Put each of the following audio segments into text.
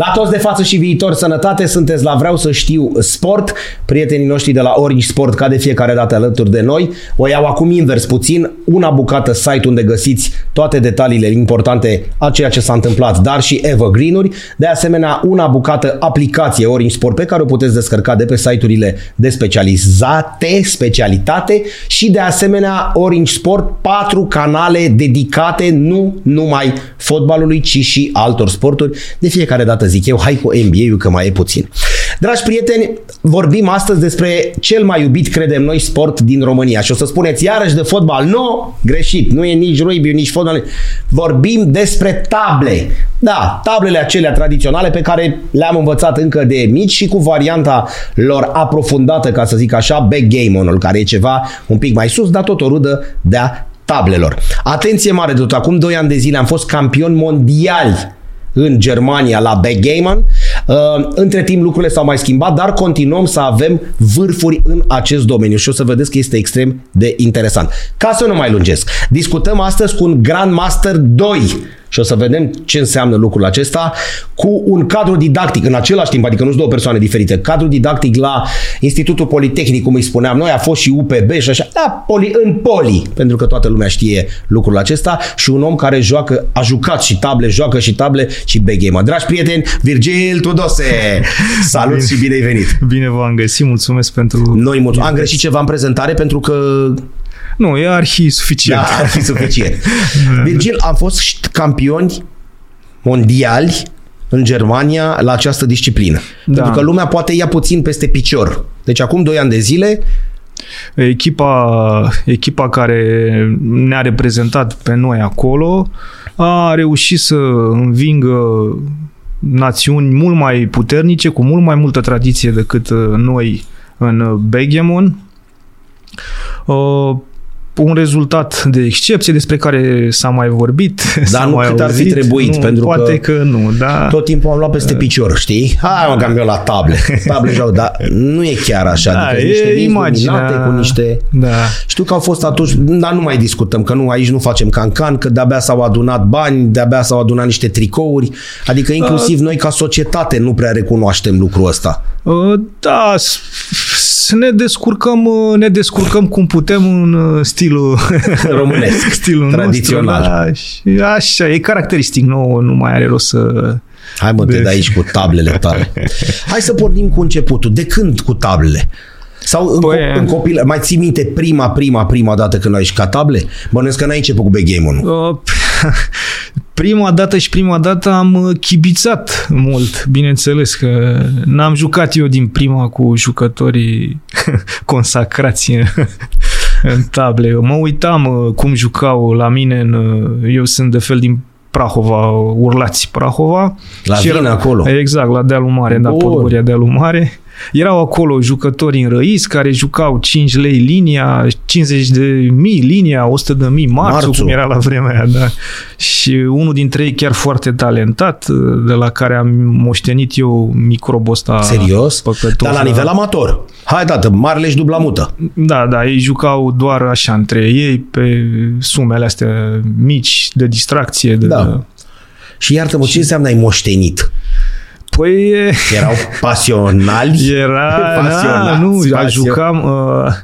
La toți de față și viitor, sănătate, sunteți la Vreau să știu sport, prietenii noștri de la Orange Sport, ca de fiecare dată alături de noi. O iau acum invers puțin, una bucată site unde găsiți toate detaliile importante a ceea ce s-a întâmplat, dar și evergreen-uri. De asemenea, una bucată aplicație Orange Sport pe care o puteți descărca de pe site-urile de specializate, specialitate și de asemenea Orange Sport, patru canale dedicate nu numai fotbalului, ci și altor sporturi. De fiecare dată zic eu, hai cu NBA-ul că mai e puțin. Dragi prieteni, vorbim astăzi despre cel mai iubit, credem noi, sport din România. Și o să spuneți iarăși de fotbal. Nu, greșit, nu e nici rugby, nici fotbal. Vorbim despre table. Da, tablele acelea tradiționale pe care le-am învățat încă de mici și cu varianta lor aprofundată, ca să zic așa, backgammon-ul, care e ceva un pic mai sus, dar tot o rudă de-a tablelor. Atenție mare de tot, acum 2 ani de zile am fost campion mondial în Germania la backgammon. Uh, între timp lucrurile s-au mai schimbat, dar continuăm să avem vârfuri în acest domeniu și o să vedeți că este extrem de interesant. Ca să nu mai lungesc, discutăm astăzi cu un Grandmaster 2 și o să vedem ce înseamnă lucrul acesta cu un cadru didactic în același timp, adică nu sunt două persoane diferite. Cadru didactic la Institutul Politehnic, cum îi spuneam noi, a fost și UPB și așa, da, poli, în poli, pentru că toată lumea știe lucrul acesta și un om care joacă, a jucat și table, joacă și table și B-game. Dragi prieteni, Virgil Tudose, salut bine, și bine ai venit! Bine v-am găsit, mulțumesc pentru... Noi mulțumim. Am greșit ceva în prezentare pentru că nu, e arhi suficient. Da, arhi suficient. Virgil, am fost campioni mondiali în Germania la această disciplină. Da. Pentru că lumea poate ia puțin peste picior. Deci acum 2 ani de zile Echipa, echipa care ne-a reprezentat pe noi acolo a reușit să învingă națiuni mult mai puternice, cu mult mai multă tradiție decât noi în Begemon. Uh, un rezultat de excepție despre care s-a mai vorbit. Dar nu mai cât ar fi trebuit, nu, pentru poate că, că nu, da. tot timpul am luat peste picior, știi? Hai mă, cam eu la table. Table joc, dar nu e chiar așa. Da, adică e niște imaginea... cu niște... Da. Știu că au fost atunci, dar nu mai discutăm, că nu, aici nu facem cancan, că de-abia s-au adunat bani, de-abia s-au adunat niște tricouri, adică inclusiv uh, noi ca societate nu prea recunoaștem lucrul ăsta. Uh, da, ne descurcăm, ne descurcăm cum putem în stilul românesc, stilul tradițional. Nostru, da, și așa, e caracteristic, nu, nu mai are rost să... Hai mă, de... te aici cu tablele tale. Hai să pornim cu începutul. De când cu tablele? Sau în, păi, în copil, mai ții minte prima, prima, prima dată când ai jucat table? Bănuiesc că n-ai început cu backgammon uh, Prima dată și prima dată am chibițat mult, bineînțeles că n-am jucat eu din prima cu jucătorii consacrați în table. Mă uitam uh, cum jucau la mine, în, uh, eu sunt de fel din Prahova, urlați Prahova. La și era, acolo. Exact, la dealul mare, da, Podgoria dealul mare. Erau acolo jucători înrăiți care jucau 5 lei linia, 50 de mii linia, 100 de mii marțul, marțul, cum era la vremea aia, da. Și unul dintre ei chiar foarte talentat, de la care am moștenit eu microbul ăsta Serios? Păcătos, Dar la nivel amator. Hai, dată, marele și dubla mută. Da, da, ei jucau doar așa între ei pe sumele astea mici de distracție. De, da. Și iartă-mă, și... ce înseamnă ai moștenit? Păi... Erau pasionali? Era, pasionați, da, nu, jucam... Uh, Uh,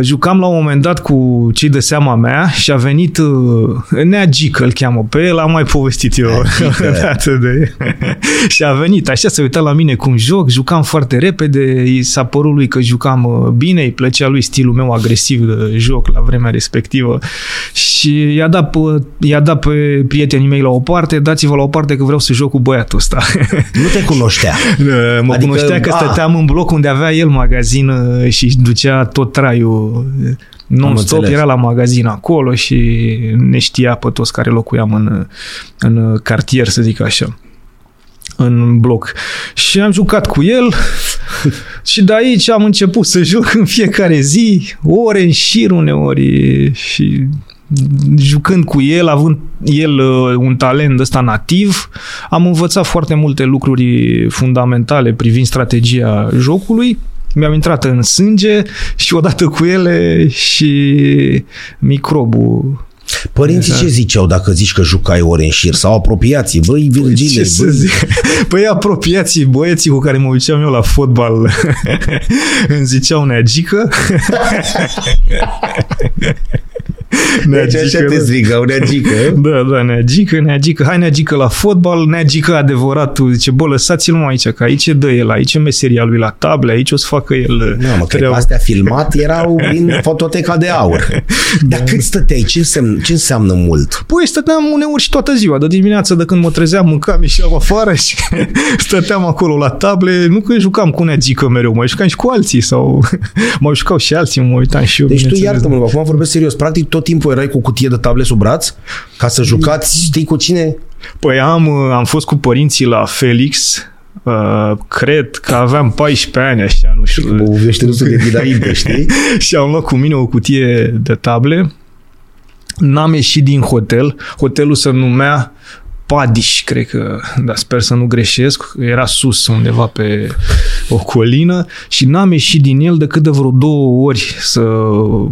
jucam la un moment dat cu cei de seama mea și a venit uh, Nea Gică îl cheamă pe el, am mai povestit eu de... și a venit așa să uita la mine cum joc, jucam foarte repede, i s-a părut lui că jucam uh, bine, îi plăcea lui stilul meu agresiv de joc la vremea respectivă și i-a dat, pe, i-a dat pe prietenii mei la o parte, dați-vă la o parte că vreau să joc cu băiatul ăsta. Nu te cunoștea. mă adică, cunoștea că a. stăteam în bloc unde avea el magazin și ducea tot traiul non-stop, era la magazin acolo și ne știa pe toți care locuiam în, în cartier, să zic așa în bloc. Și am jucat cu el și de aici am început să joc în fiecare zi, ore în șir uneori și jucând cu el, având el uh, un talent ăsta nativ, am învățat foarte multe lucruri fundamentale privind strategia jocului mi-am intrat în sânge și odată cu ele și microbul Părinții ce ziceau dacă zici că jucai ore în șir? Sau apropiații? Băi, Virgile, Ce băi, să zic? Păi apropiații, băieții cu care mă uitam eu la fotbal îmi ziceau neagică. deci așa te strigau, neagică. Da, da, neagică, neagică. Hai neagică la fotbal, neagică adevăratul. Zice, bă, lăsați-l mai aici, că aici dă el, aici e meseria lui la table, aici o să facă el Nu, mă, cred că treaba. astea filmat erau din fototeca de aur. Dar cât stăteai? Ce înseamnă, ce înseamnă mult? Păi stăteam uneori și toată ziua, de dimineață de când mă trezeam, mâncam, ieșeam afară și stăteam acolo la table. Nu că jucam cu neagică mereu, mai jucam și cu alții sau mai jucau și alții, mă uitam și eu. Deci tu bineînțeles. iartă-mă, acum vorbesc serios. Practic tot timpul erai cu o cutie de table sub braț ca să jucați, știi cu cine? Păi am, am fost cu părinții la Felix, Uh, cred că aveam 14 ani așa, nu știu. Bă, ești râsul de dinainte, știi? și am luat cu mine o cutie de table. N-am ieșit din hotel. Hotelul se numea Padiș, cred că, dar sper să nu greșesc, era sus undeva pe o colină și n-am ieșit din el decât de vreo două ori să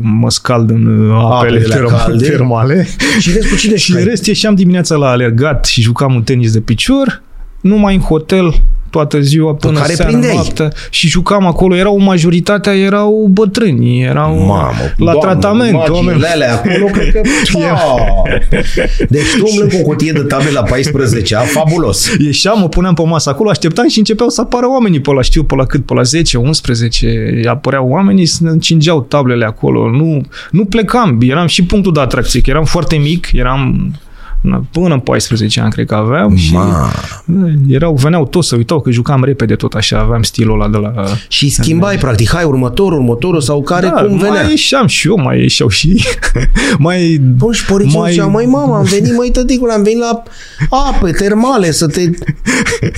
mă scald în apele Apele term- calde. termale. Și vezi cu cine Și în jucai? rest ieșeam dimineața la alergat și jucam un tenis de picior, numai în hotel toată ziua până care seara prindeai. noaptea și jucam acolo. Erau majoritatea erau bătrâni, erau Mamă, la doamnă, tratament. oameni. Imaginile alea acolo, cred că... Wow! Deci tu umblând cu o cutie de table la 14 a fabulos. Ieșeam, mă puneam pe masă acolo, așteptam și începeau să apară oamenii pe la știu pe la cât, pe la 10, 11, apăreau oamenii, să ne încingeau tablele acolo. Nu, nu plecam, eram și punctul de atracție, că eram foarte mic, eram na, până în 14 ani, cred că aveam și Ma. Da, erau, veneau toți să uitau că jucam repede tot așa, aveam stilul ăla de la... Și schimbai, practic, hai următorul, următorul sau care, da, cum venea. mai ieșeam și eu, mai ieșeau și mai... Bun, și părinții mai... ziceau, mai mama, am venit, măi tăticule, am venit la ape termale să te...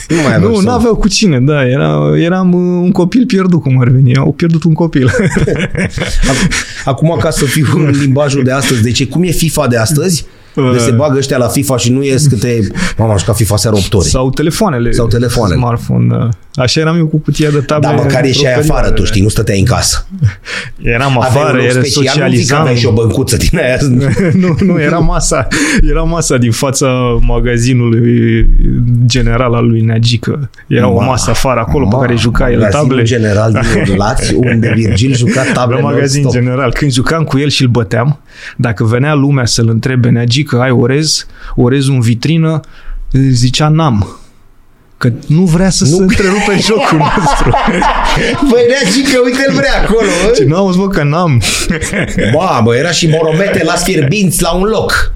Nu mai aveam Nu, să- nu aveau cu cine, da, era, eram uh, un copil pierdut, cum ar veni, au pierdut un copil. Ac- Acum, ca să fiu în limbajul de astăzi, deci cum e FIFA de astăzi? De se bagă ăștia la FIFA și nu ies câte... Mama, am jucat FIFA seara 8 ore. Sau telefoanele. Sau telefoanele. Smartphone, da. Așa eram eu cu cutia de table. Dar măcar ieșeai într-o afară, tu perioadă. știi, nu stăteai în casă. Eram Aveai afară, un loc era special, nu zic că socializam. aveai și o băncuță din aia. nu, nu, era masa, era masa din fața magazinului general al lui Neagică. Era o Ma, masă afară acolo ma, pe care juca el magazinul table. general din Lați, unde Virgil juca table Avea magazin non-stop. general. Când jucam cu el și îl băteam, dacă venea lumea să-l întrebe Neagică, ai orez? Orezul în vitrină? Zicea n-am. Că nu vrea să nu. se întrerupe jocul nostru. Băi, Neagică, uite-l vrea acolo. Ce bă. nu auzi, bă, că n-am. Mamă, era și moromete la fierbinți la un loc.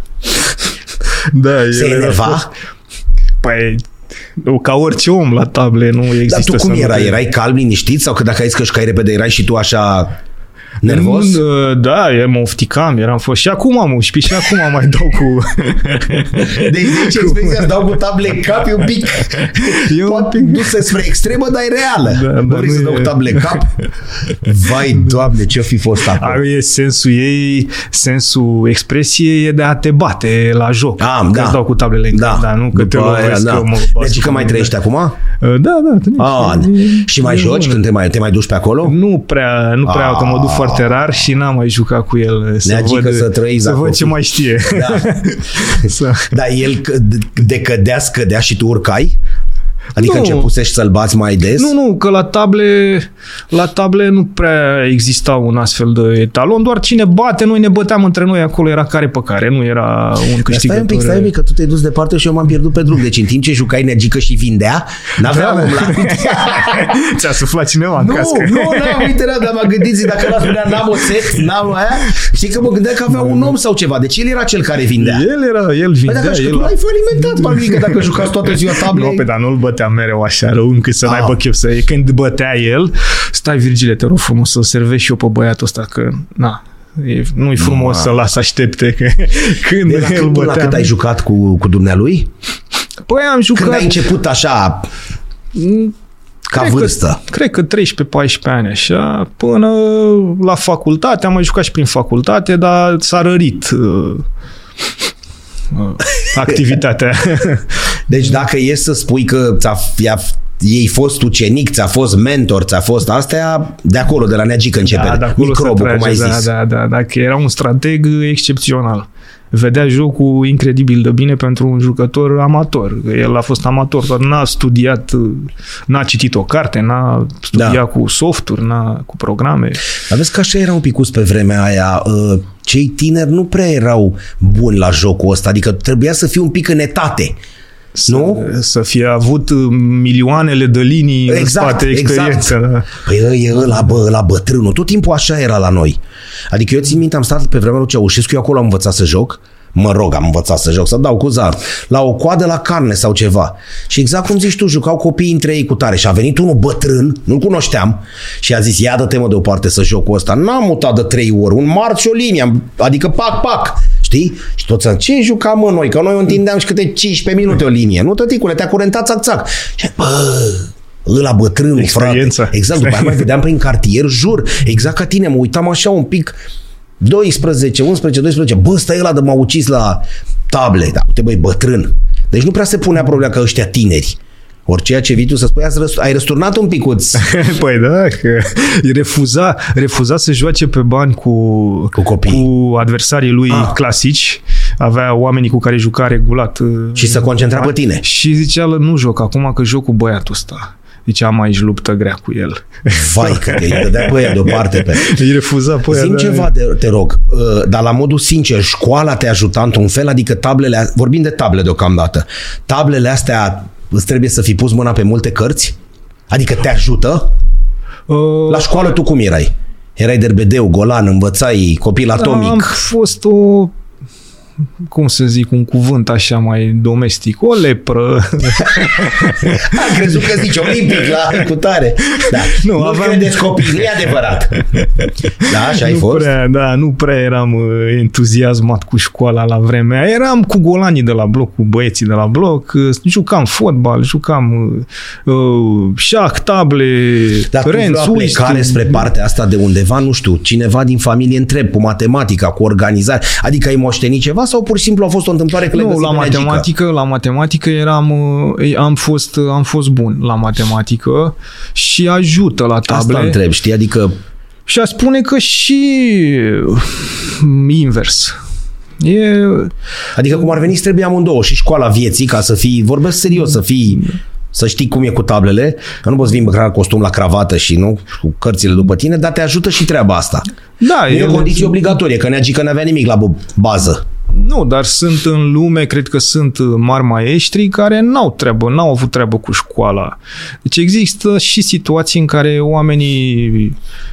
Da, Se el era enerva? fost- Păi, ca orice om la table, nu există Dar tu să cum nu erai? te- Erai calm, liniștit? Sau că dacă ai zis că jucai repede, erai și tu așa nervos? Nu, Da, eu mă ofticam, eram fost și acum am și și acum mai dau cu... Deci zice expresia, îți dau cu table în cap, e un pic... E un Poate pic- dusă spre extremă, dar e reală. Da, nu da, vrei nu să e- dau cu table în cap? Vai, doamne, ce-o fi fost acolo? Are e sensul ei, sensul expresiei e de a te bate la joc. Am, că da. îți dau cu tablele în cap, dar nu că te După aia, lovesc, da. că mă Deci că mai trăiești acum? Da, da, trăiești. Ah, E- și mai e joci bună. când te mai, te mai duci pe acolo? Nu prea, nu prea, Ah. că mă duc foarte rar și n-am mai jucat cu el. Să Neagică văd, să trăiți să acolo. văd ce mai știe. Da. să... Dar el că- de cădea, scădea și tu urcai? Adică Nu. începusești să-l bați mai des? Nu, nu, că la table, la table nu prea exista un astfel de etalon, doar cine bate, noi ne băteam între noi acolo, era care pe care, nu era un Dar câștigător. Stai un pic, stai un pic, că tu te-ai dus departe și eu m-am pierdut pe drum. Deci în timp ce jucai negică și vindea, n-avea Da, om da. la... Ți-a suflat cineva în Nu, cască. nu, nu, uite, dar m-am gândit, zic, dacă l-a spunea n-am oțet, n-am aia, știi că mă gândeam că avea un om sau ceva. Deci el era cel care vindea. El era, el Păi vindea, dacă și că el tu l-ai falimentat, Palmică, dacă jucați toată ziua table. Nu, pe dar nu-l bătea mereu așa rău încât să Ah. n-aibă chef să... Când bătea el, stai Virgile, te rog frumos să-l servești și eu pe băiatul ăsta, că na, e, nu-i frumos Ma. să las aștepte că când De la, el cât, până la bătea... cât ai jucat cu, cu dumnealui? Păi am jucat... Când ai început așa, ca Cred vârstă? Că, cred că 13-14 ani așa, până la facultate, am mai jucat și prin facultate, dar s-a rărit uh, uh, activitatea. Deci dacă e să spui că ți-a, i-a, ei fost ucenic, ți-a fost mentor, ți-a fost astea, de acolo, de la Neagică începe. da, de acolo Microbul, se trage, cum ai da, zis. da, da, da, că era un strateg excepțional. Vedea jocul incredibil de bine pentru un jucător amator. El a fost amator, dar n-a studiat, n-a citit o carte, n-a studiat da. cu softuri, n-a cu programe. Dar vezi că așa era un picus pe vremea aia. Uh, cei tineri nu prea erau buni la jocul ăsta, adică trebuia să fie un pic în etate. Să, nu? Să fie avut milioanele de linii exact, în spate experiență. Exact. Da. Păi e ăla, bă, ăla bătrânul. Tot timpul așa era la noi. Adică eu țin minte, am stat pe vremea lui Ceaușescu, eu acolo am învățat să joc mă rog, am învățat să joc, să dau cu zar, la o coadă la carne sau ceva. Și exact cum zici tu, jucau copiii între ei cu tare și a venit unul bătrân, nu-l cunoșteam, și a zis, ia dă-te mă deoparte să joc cu ăsta. N-am mutat de trei ori, un marț și o linie, adică pac, pac. Știi? Și toți ce jucam mă noi? Că noi întindeam și câte 15 minute o linie. Nu, tăticule, te-a curentat țac-țac. Și bă, ăla bătrân, frate. Exact, după aia mai vedeam prin cartier, jur, exact ca tine, mă uitam așa un pic, 12, 11, 12, bă, stai ăla de m-a ucis la table, da, uite băi, bătrân. Deci nu prea se punea problema că ăștia tineri. Orice ce vii tu să spui, ați răsturnat un picuț. păi da, că refuza, refuza să joace pe bani cu, cu, copii. cu adversarii lui ah. clasici. Avea oamenii cu care juca regulat. Și să concentra pe tine. Și zicea, nu joc acum că joc cu băiatul ăsta. Deci am aici luptă grea cu el. Vai că te dădea pe ea deoparte. Pe... Îi refuza pe Zim da. ceva, de, te rog, uh, dar la modul sincer, școala te ajuta într-un fel? Adică tablele, vorbim de table deocamdată, tablele astea îți trebuie să fi pus mâna pe multe cărți? Adică te ajută? Uh, la școală tu cum erai? Erai derbedeu, golan, învățai copil atomic? Am fost o cum să zic, un cuvânt așa mai domestic, o lepră. Am crezut că zici olimpic la cutare. Da. Nu, nu aveam... credeți copii, nu e adevărat. Da, așa ai nu fost? Prea, da, nu prea eram uh, entuziasmat cu școala la vremea. Eram cu golanii de la bloc, cu băieții de la bloc, uh, jucam fotbal, jucam uh, uh șac, table, Dar renț, tu care spre partea asta de undeva, nu știu, cineva din familie întreb cu matematica, cu organizare, adică ai moștenit ceva sau pur și simplu a fost o întâmplare că Nu, la matematică, la matematică eram, uh, am fost, uh, am fost bun la matematică și ajută la table. Asta întreb, știi? Adică și a spune că și uh, invers. E... Adică cum ar veni, trebuie amândouă și școala vieții ca să fii, vorbesc serios, să fii să știi cum e cu tablele, că nu poți veni măcar costum la cravată și nu cu cărțile după tine, dar te ajută și treaba asta. Da, nu e o condiție obligatorie, că Neagică n-avea nimic la bază. Nu, dar sunt în lume, cred că sunt mari maestri care n-au treabă, n-au avut treabă cu școala. Deci există și situații în care oamenii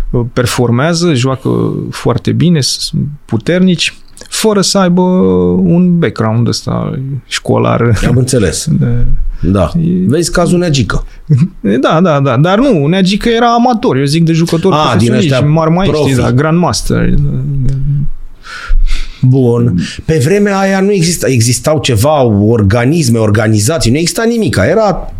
uh, performează, joacă foarte bine, sunt puternici, fără să aibă un background ăsta școlar. Am înțeles. De... Da. Vezi cazul Neagică. Da, da, da. Dar nu, Neagică era amator. Eu zic de jucători A, profesioniști, mari maestri, da, grandmaster. Bun. Pe vremea aia nu exista, existau ceva organisme, organizații, nu exista nimic. Era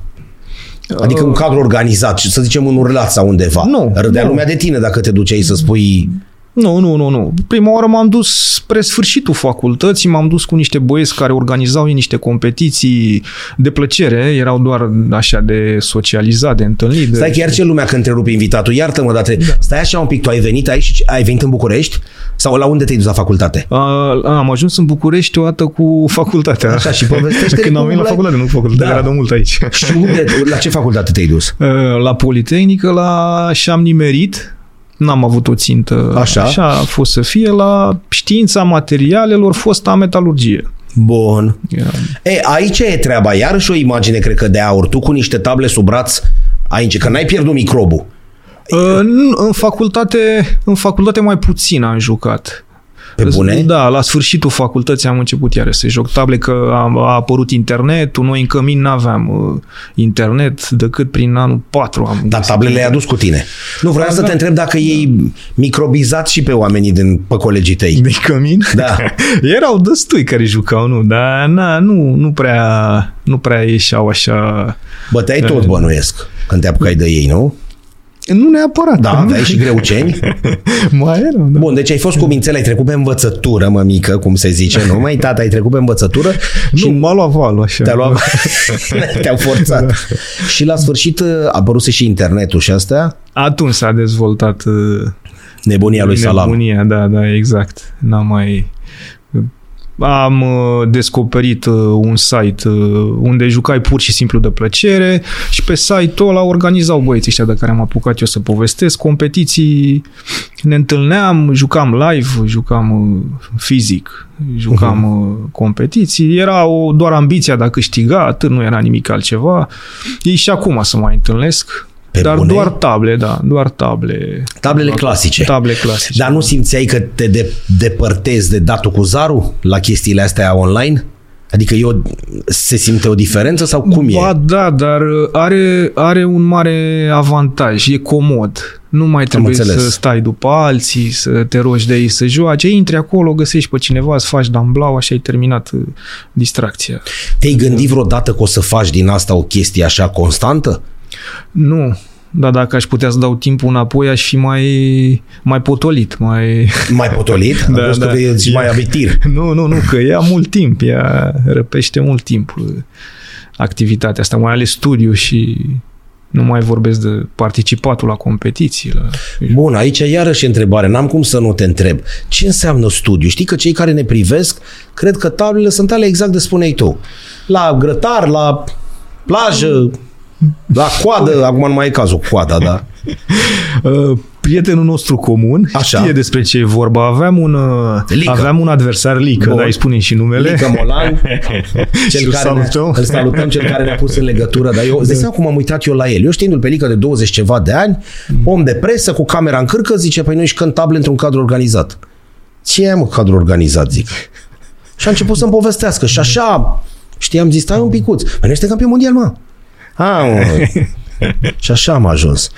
Adică un cadru organizat, să zicem un urlat sau undeva. Nu. Râdea nu. lumea de tine dacă te duceai să spui nu, nu, nu, nu. Prima oară m-am dus spre sfârșitul facultății, m-am dus cu niște băieți care organizau niște competiții de plăcere, erau doar așa de socializat, de întâlnit. De... Stai chiar ce lumea când te rupi invitatul, iartă-mă, dar te... da. stai așa un pic, tu ai venit aici, ai venit în București? Sau la unde te-ai dus la facultate? A, am ajuns în București o dată cu facultatea. Așa, și povestește Când am venit la facultate, nu facultate, da. era de mult aici. Și unde, la ce facultate te-ai dus? La Politehnică, la și-am nimerit, N-am avut o țintă. Așa. Așa a fost să fie la știința materialelor, fosta metalurgie. Bun. Yeah. E, aici e treaba. Iarăși o imagine, cred că de aur. Tu cu niște table sub braț, aici, că n-ai pierdut microbul. Uh, în facultate, în facultate mai puțin am jucat. Pe bune? Da, la sfârșitul facultății am început iară să joc table, că a, a apărut internetul, noi în cămin n-aveam uh, internet decât prin anul 4 am Dar tablele le-ai adus cu tine. Nu, vreau da, să te întreb dacă da. ei microbizat și pe oamenii din, pe colegii tăi. Din cămin? Da. Erau destui care jucau, nu, dar na, nu, nu prea, nu prea ieșeau așa... Băteai tot, bănuiesc, când te apucai de ei, nu? Nu neapărat. Da, aveai și greuceni? mai era, da. Bun, deci ai fost cu mințele, ai trecut pe învățătură, mică, cum se zice, nu? Mai tata, ai trecut pe învățătură și... Nu, m-a luat valul, așa. Te-a luat... Te-au forțat. Da. Și la sfârșit uh, a apărut și internetul și astea? Atunci s-a dezvoltat uh, Nebunia lui Salam. Nebunia, da, da, exact. N-am mai am uh, descoperit uh, un site uh, unde jucai pur și simplu de plăcere și pe site-ul ăla organizau băieții ăștia de care am apucat eu să povestesc, competiții, ne întâlneam, jucam live, jucam fizic, jucam uh-huh. competiții, era o, doar ambiția de a câștiga, atât nu era nimic altceva. Ei și acum să mai întâlnesc, pe Dar bune? doar table, da, doar table. Tablele doar clasice. Table clasice. Dar nu simțeai că te de, depărtezi de datul cu zarul la chestiile astea online? Adică eu, se simte o diferență sau cum ba, e? da, dar are, are un mare avantaj, e comod. Nu mai trebuie să stai după alții, să te rogi de ei să joace. Intri acolo, găsești pe cineva, îți faci damblau, așa ai terminat uh, distracția. Te-ai gândit vreodată că o să faci din asta o chestie așa constantă? Nu, dar dacă aș putea să dau timpul înapoi, aș fi mai, mai potolit. Mai, mai potolit? da, da. că ești mai abitir. Nu, nu, nu, că ia mult timp, ea răpește mult timp uh, activitatea asta, mai ales studiu și nu mai vorbesc de participatul la competiții. La... Bun, aici iarăși întrebare. N-am cum să nu te întreb. Ce înseamnă studiu? Știi că cei care ne privesc cred că tablele sunt ale exact de spuneai tu. La grătar, la plajă, la coadă, acum nu mai e cazul coada, da. Uh, prietenul nostru comun Așa. știe despre ce e vorba. Aveam un, uh, Lică. aveam un adversar, Lică, Bun. dar îi spunem și numele. Lică Molan. cel care salutăm. Ne, îl salutăm, cel care ne-a pus în legătură. Dar eu, da. cum am uitat eu la el. Eu știindu-l pe Lică de 20 ceva de ani, om de presă, cu camera în cârcă, zice, păi noi și cântable într-un cadru organizat. Ce e, mă, cadru organizat, zic. Și a început să-mi povestească. Și așa, știam, zis, stai un picuț. Păi nu este campion mondial, mă. A, și așa am ajuns.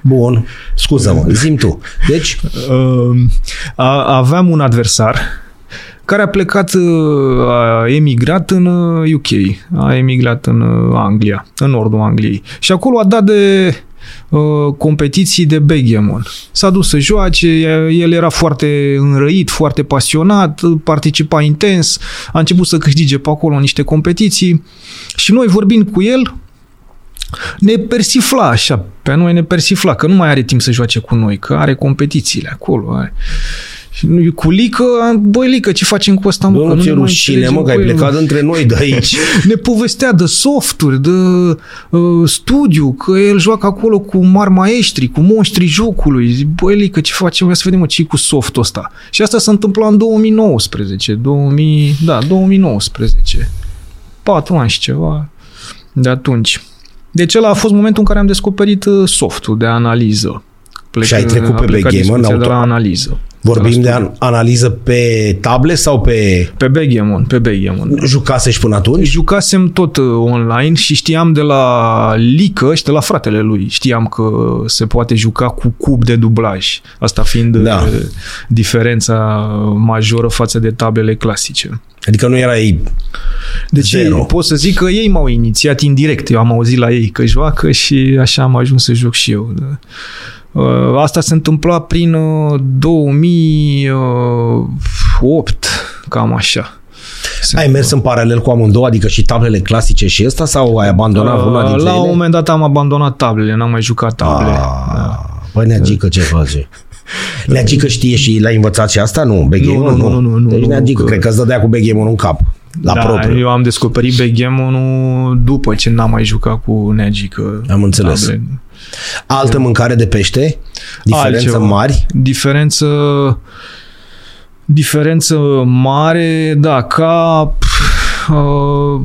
Bun, scuză-mă, zim tu. Deci... Uh, aveam un adversar care a plecat, uh, a emigrat în UK, uh, a emigrat în uh, Anglia, în nordul Angliei. Și acolo a dat de uh, competiții de Begemon. S-a dus să joace, el era foarte înrăit, foarte pasionat, participa intens, a început să câștige pe acolo niște competiții și noi vorbind cu el, ne persifla așa, pe noi ne persifla, că nu mai are timp să joace cu noi, că are competițiile acolo. Are. Și cu Lică, băi Lică, ce facem cu ăsta? Mă, nu ce rușine, mă, că ai plecat el. între noi de aici. ne povestea de softuri, de uh, studiu, că el joacă acolo cu mari maestri, cu monștrii jocului. Zic, băi Lică, ce facem? Să vedem, mă, ce cu softul ăsta. Și asta s-a întâmplat în 2019, 2000, da, 2019. Patru ani și ceva de atunci. Deci ăla a fost momentul în care am descoperit uh, softul de analiză. Plec, și ai trecut pe Backgammon? De la analiză. Vorbim de an- analiză pe table sau pe... Pe Backgammon, pe Backgammon. Da. Jucase și până atunci? Jucasem tot uh, online și știam de la Lică și de la fratele lui. Știam că se poate juca cu cub de dublaj. Asta fiind da. Uh, diferența majoră față de tablele clasice. Adică nu era ei deci zero. pot să zic că ei m-au inițiat indirect. Eu am auzit la ei că joacă și așa am ajuns să joc și eu. Da. Uh, asta se întâmpla prin 2008, uh, cam așa. Se ai mers în paralel cu amândouă, adică și tablele clasice și ăsta sau ai abandonat uh, una dintre La ele? un moment dat am abandonat tablele, n-am mai jucat table. Ah, da. Păi neagică ce face? Neagică știe și l-ai învățat și asta? Nu, nu, nu, nu, nu, nu. Deci neagică, cred că îți dădea cu Begemon în cap. La da, propriu. eu am descoperit Begemon după ce n-am mai jucat cu Neagică. Am înțeles. Table. Altă mâncare de pește? Diferență Altceva. mari? Diferență diferență mare, da, ca uh,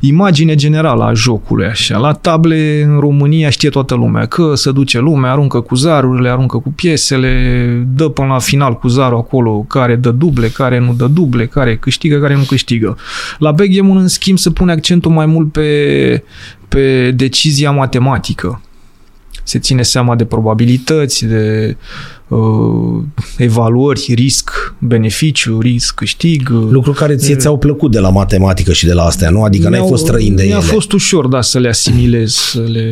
imagine generală a jocului, așa. La table în România știe toată lumea că se duce lumea, aruncă cu zarurile, aruncă cu piesele, dă până la final cu zarul acolo care dă duble, care nu dă duble, care câștigă, care nu câștigă. La Backgammon, în schimb, se pune accentul mai mult pe, pe decizia matematică se ține seama de probabilități, de uh, evaluări, risc, beneficiu, risc, câștig. Lucruri care ție ți-au plăcut de la matematică și de la astea, nu? Adică n-ai fost străin de ele. Mi-a fost ușor, da, să le asimilez, să le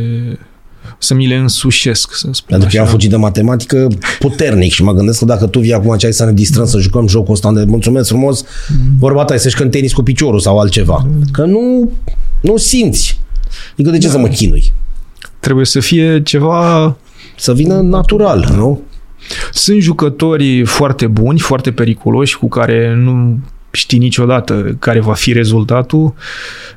să mi le însușesc, să spun Pentru că eu am fugit de matematică puternic și mă gândesc că dacă tu vii acum ce ai să ne distrăm să jucăm jocul ăsta unde mulțumesc frumos, mm. vorba ta să-și tenis cu piciorul sau altceva. Mm. Că nu, nu simți. Adică de ce da. să mă chinui? Trebuie să fie ceva... Să vină natural, nu? Sunt jucători foarte buni, foarte periculoși, cu care nu știi niciodată care va fi rezultatul,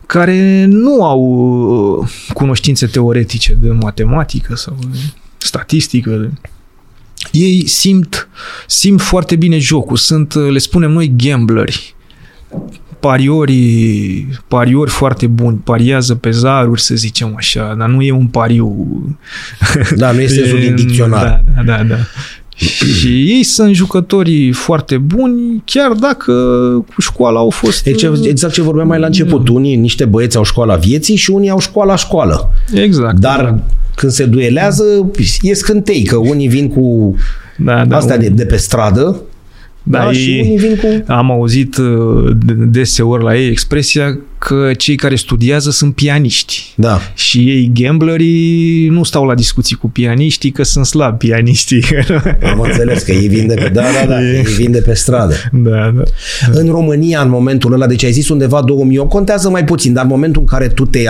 care nu au uh, cunoștințe teoretice de matematică sau de statistică. Ei simt, simt foarte bine jocul, sunt, le spunem noi, gambleri pariori, pariori foarte buni, pariază pe zaruri, să zicem așa, dar nu e un pariu. Da, nu este sensul din dicționar. Da, da, da. da. și ei sunt jucătorii foarte buni, chiar dacă cu școala au fost... Exact, exact ce vorbeam mai la început. Da. Unii, niște băieți au școala vieții și unii au școala școală. Exact. Dar da. când se duelează, e scântei, că unii vin cu da, da, astea un... de, de pe stradă, da, da și unii vin cu... Am auzit uh, deseori la ei expresia că cei care studiază sunt pianiști. Da. Și ei, gamblerii, nu stau la discuții cu pianiștii că sunt slabi pianiștii. Am înțeles că ei vin de pe, da, da, da, ei vin de pe stradă. Da, da. În România, în momentul ăla, deci ai zis undeva 2008, contează mai puțin, dar în momentul în care tu te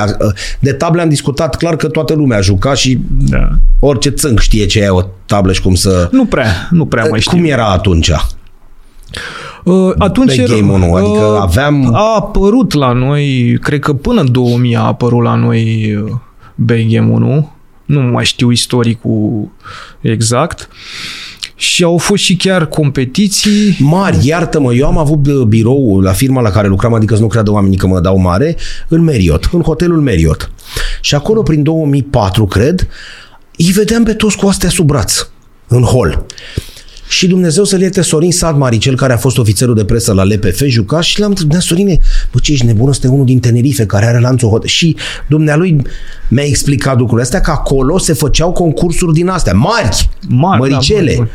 De table am discutat clar că toată lumea juca și da. orice țânc știe ce e o tablă și cum să... Nu prea, nu prea mai știu. Cum era atunci? Uh, atunci Game 1, adică uh, aveam... A apărut la noi, cred că până în 2000 a apărut la noi uh, Game 1, nu mai știu istoricul exact. Și au fost și chiar competiții. Mari, iartă-mă, eu am avut birou la firma la care lucram, adică să nu creadă oamenii că mă dau mare, în Marriott, în hotelul Marriott. Și acolo, prin 2004, cred, îi vedeam pe toți cu astea sub braț, în hol. Și Dumnezeu să-l ierte Sorin Sadmari, cel care a fost ofițerul de presă la LPF, juca și l-am întrebat, Sorine, bă, ce ești nebun, ăsta e unul din Tenerife care are lanțul hot. Și dumnealui mi-a explicat lucrurile astea, că acolo se făceau concursuri din astea, mari, mari măricele. Da, mari,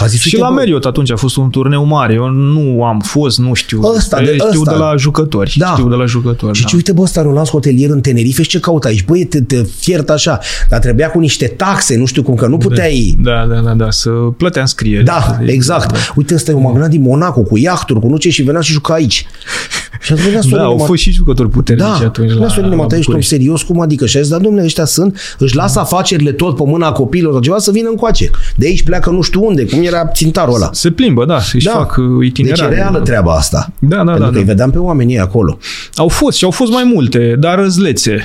mari. Zis, și la Marriott atunci a fost un turneu mare. Eu nu am fost, nu știu. Ăsta, de, știu ăsta. de la jucători. Da. Știu de la jucători. Și da. ce, uite, bă, ăsta are un lans hotelier în Tenerife și ce caută aici? Băi, te, te fiert așa. Dar trebuia cu niște taxe, nu știu cum, că nu puteai... Da, da, da, da, să plătea înscriere. Da, exact. Da. Uite, ăsta e un magnat din Monaco, cu iahturi, cu nu ce, și venea și juca aici. Și atunci da, au fost și jucători puternici da, atunci la, la, la ești om serios, cum adică? Și a zis, da, domnule, ăștia sunt, își lasă afacerile tot pe mâna copiilor sau ceva să vină încoace. De aici pleacă nu știu unde, cum era țintarul ăla. Se plimbă, da, și da. fac itinerare. Deci e reală treaba asta. Da, da, Pentru da. că da. îi vedeam pe oamenii acolo. Au fost și au fost mai multe, dar răzlețe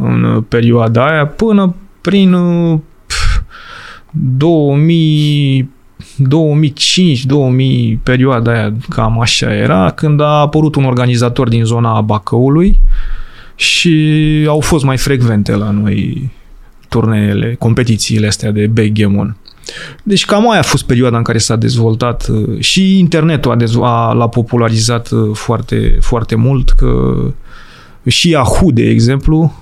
în perioada aia până prin pf, 2000 2005-2000, perioada aia, cam așa era, când a apărut un organizator din zona Bacăului și au fost mai frecvente la noi turneele, competițiile astea de backgammon. Deci cam aia a fost perioada în care s-a dezvoltat și internetul a, dezv- a, l-a popularizat foarte, foarte mult, că și Yahoo, de exemplu,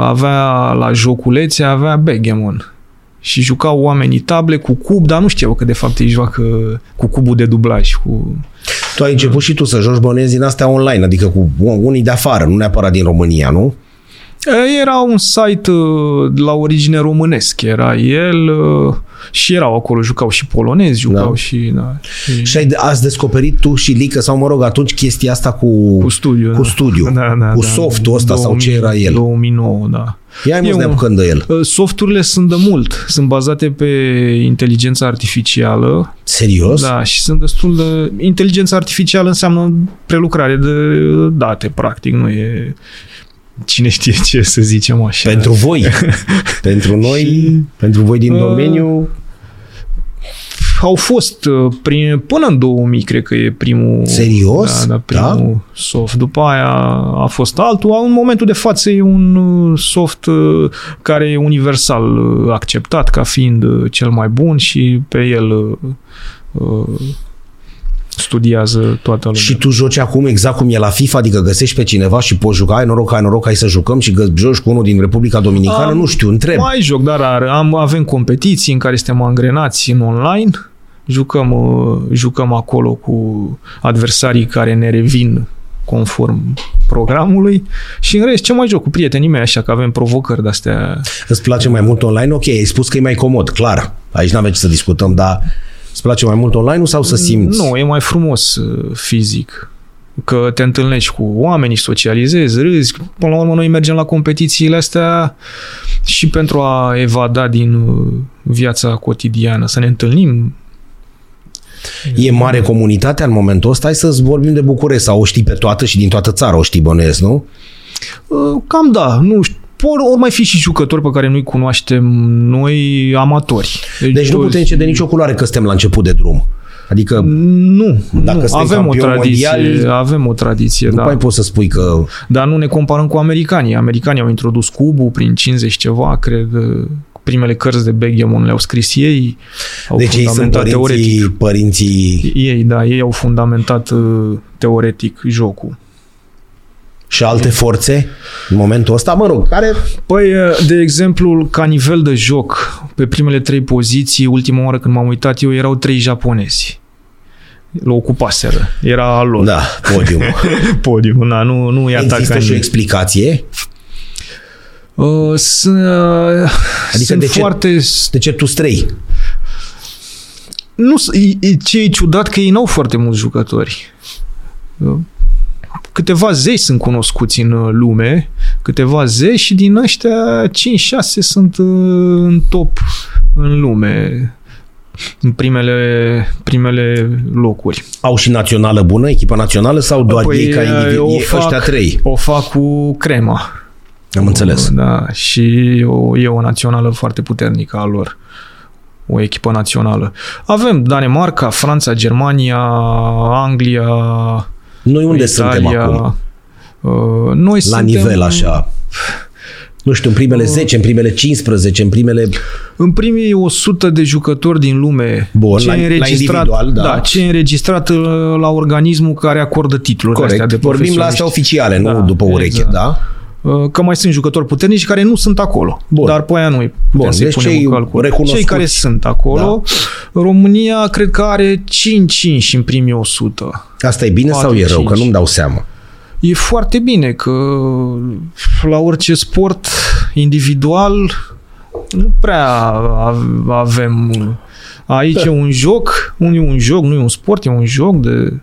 avea la joculețe, avea backgammon și jucau oamenii table cu cub, dar nu știau că de fapt ei joacă cu cubul de dublaj. Cu... Tu ai început și tu să joci bănezi din astea online, adică cu unii de afară, nu neapărat din România, nu? Era un site la origine românesc, era el și erau acolo, jucau și polonezi, jucau da. și... Da, și... și ai, ați descoperit tu și Lică, sau mă rog, atunci chestia asta cu... Cu studiu. Cu studiu. Da, da, cu da, softul ăsta 2000, sau ce era el. 2009, da. Ia mai un, când de el. Softurile sunt de mult. Sunt bazate pe inteligența artificială. Serios? Da, și sunt destul de... Inteligența artificială înseamnă prelucrare de date, practic, nu e cine știe ce să zicem așa. Pentru voi. pentru noi, și, pentru voi din uh, domeniu. Au fost uh, prin, până în 2000, cred că e primul. Serios? Da, da primul da? soft. După aia a fost altul. În momentul de față e un uh, soft uh, care e universal acceptat ca fiind cel mai bun și pe el uh, studiază toată lumea. Și tu joci acum exact cum e la FIFA, adică găsești pe cineva și poți juca, ai noroc, ai noroc, hai să jucăm și joci cu unul din Republica Dominicană, am, nu știu, întreb. Mai joc, dar am, avem competiții în care suntem angrenați în online, jucăm, uh, jucăm acolo cu adversarii care ne revin conform programului și în rest ce mai joc cu prietenii mei așa că avem provocări de-astea. Îți place mai mult online? Ok, ai spus că e mai comod, clar. Aici n-avem ce să discutăm, dar Îți place mai mult online sau să simți? Nu, e mai frumos uh, fizic. că te întâlnești cu oamenii, socializezi, râzi. Până la urmă, noi mergem la competițiile astea și pentru a evada din uh, viața cotidiană, să ne întâlnim, E mare comunitatea în momentul ăsta? Hai să vorbim de București sau o știi pe toată și din toată țara o știi bănuiesc, nu? Uh, cam da, nu știu. Ori, ori mai fi și jucători pe care nu-i cunoaștem noi amatori. Deci, deci nu putem ce de nicio culoare că suntem la început de drum. Adică nu, dacă nu. avem o tradiție, mondial, avem o tradiție, nu da. mai poți să spui că Dar nu ne comparăm cu americanii. Americanii au introdus cubul prin 50 ceva, cred, primele cărți de Begemon le-au scris ei. Au deci ei sunt părinții, teoretic. părinții... Ei, da, ei au fundamentat uh, teoretic jocul. Și alte forțe în momentul ăsta, mă rog, care... Păi, uh, de exemplu, ca nivel de joc, pe primele trei poziții, ultima oară când m-am uitat eu, erau trei japonezi. L ocupaseră. Era al lor. Da, podium. podium, da, nu, nu e Există și o explicație? Uh, sunt, uh, adică sunt de ce, foarte... De ce tu străi? Nu, ce e ciudat că ei n-au foarte mulți jucători. Uh, câteva zeci sunt cunoscuți în uh, lume, câteva zeci și din ăștia 5-6 sunt uh, în top în lume în primele, primele locuri. Au și națională bună, echipa națională sau doar păi, ei ca individ? Fac, ăștia trei? O fac cu crema. Am înțeles. Da, și o, e o națională foarte puternică a lor. O echipă națională. Avem Danemarca, Franța, Germania, Anglia, Noi unde Italia, suntem acum? Uh, noi La suntem, nivel așa nu știu, în primele 10, în primele 15, în primele... În primii 100 de jucători din lume, Bun, ce la, înregistrat, la da. da. ce e înregistrat uh, la organismul care acordă titlurile Corect. astea de Vorbim la astea oficiale, da, nu după ureche, exact. da? Uh, că mai sunt jucători puternici care nu sunt acolo. Bun. Dar pe aia nu Bun, să-i deci punem cei, calcul. Cei care sunt acolo, da. România cred că are 5-5 în primii 100. Asta e bine 4, sau e rău? 5. Că nu-mi dau seama. E foarte bine că la orice sport individual nu prea avem... Aici e un joc, un e un joc, nu e un sport, e un joc de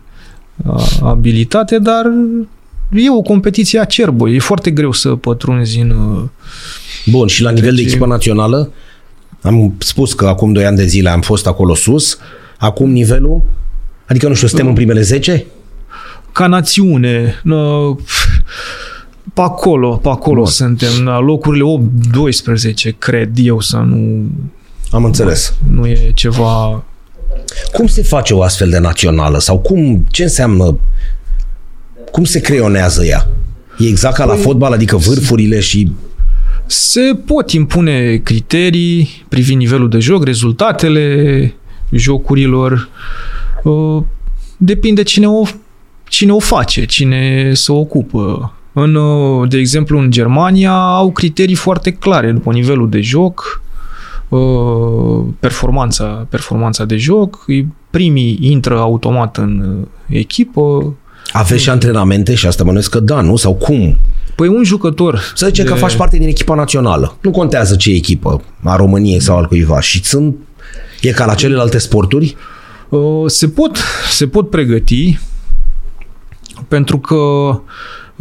abilitate, dar e o competiție acerbă. E foarte greu să pătrunzi în... Uh, Bun, și la nivel de echipă națională? Am spus că acum 2 ani de zile am fost acolo sus. Acum nivelul? Adică, nu știu, suntem în primele 10? Ca națiune, pe acolo, pe acolo Bun. suntem, la locurile 8-12, cred eu să nu... Am înțeles. Nu e ceva... Cum se face o astfel de națională? Sau cum, ce înseamnă cum se creionează ea? E exact ca la păi, fotbal, adică vârfurile și... Se pot impune criterii privind nivelul de joc, rezultatele jocurilor. Uh, depinde cine o, cine o face, cine se ocupă. În, uh, de exemplu, în Germania au criterii foarte clare după nivelul de joc, uh, performanța, performanța de joc, primii intră automat în echipă, aveți și antrenamente și asta mănesc că da, nu? Sau cum? Păi un jucător... Să zicem de... că faci parte din echipa națională. Nu contează ce echipă, a României sau al cuiva. Și sunt... E ca la celelalte sporturi? Uh, se pot, se pot pregăti pentru că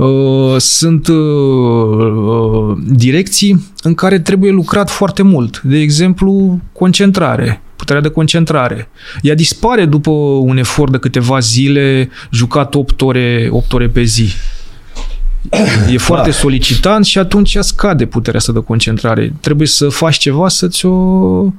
uh, sunt uh, direcții în care trebuie lucrat foarte mult. De exemplu, concentrare puterea de concentrare. Ea dispare după un efort de câteva zile, jucat 8 ore, 8 ore pe zi. E foarte da. solicitant și atunci scade puterea asta de concentrare. Trebuie să faci ceva să ți-o,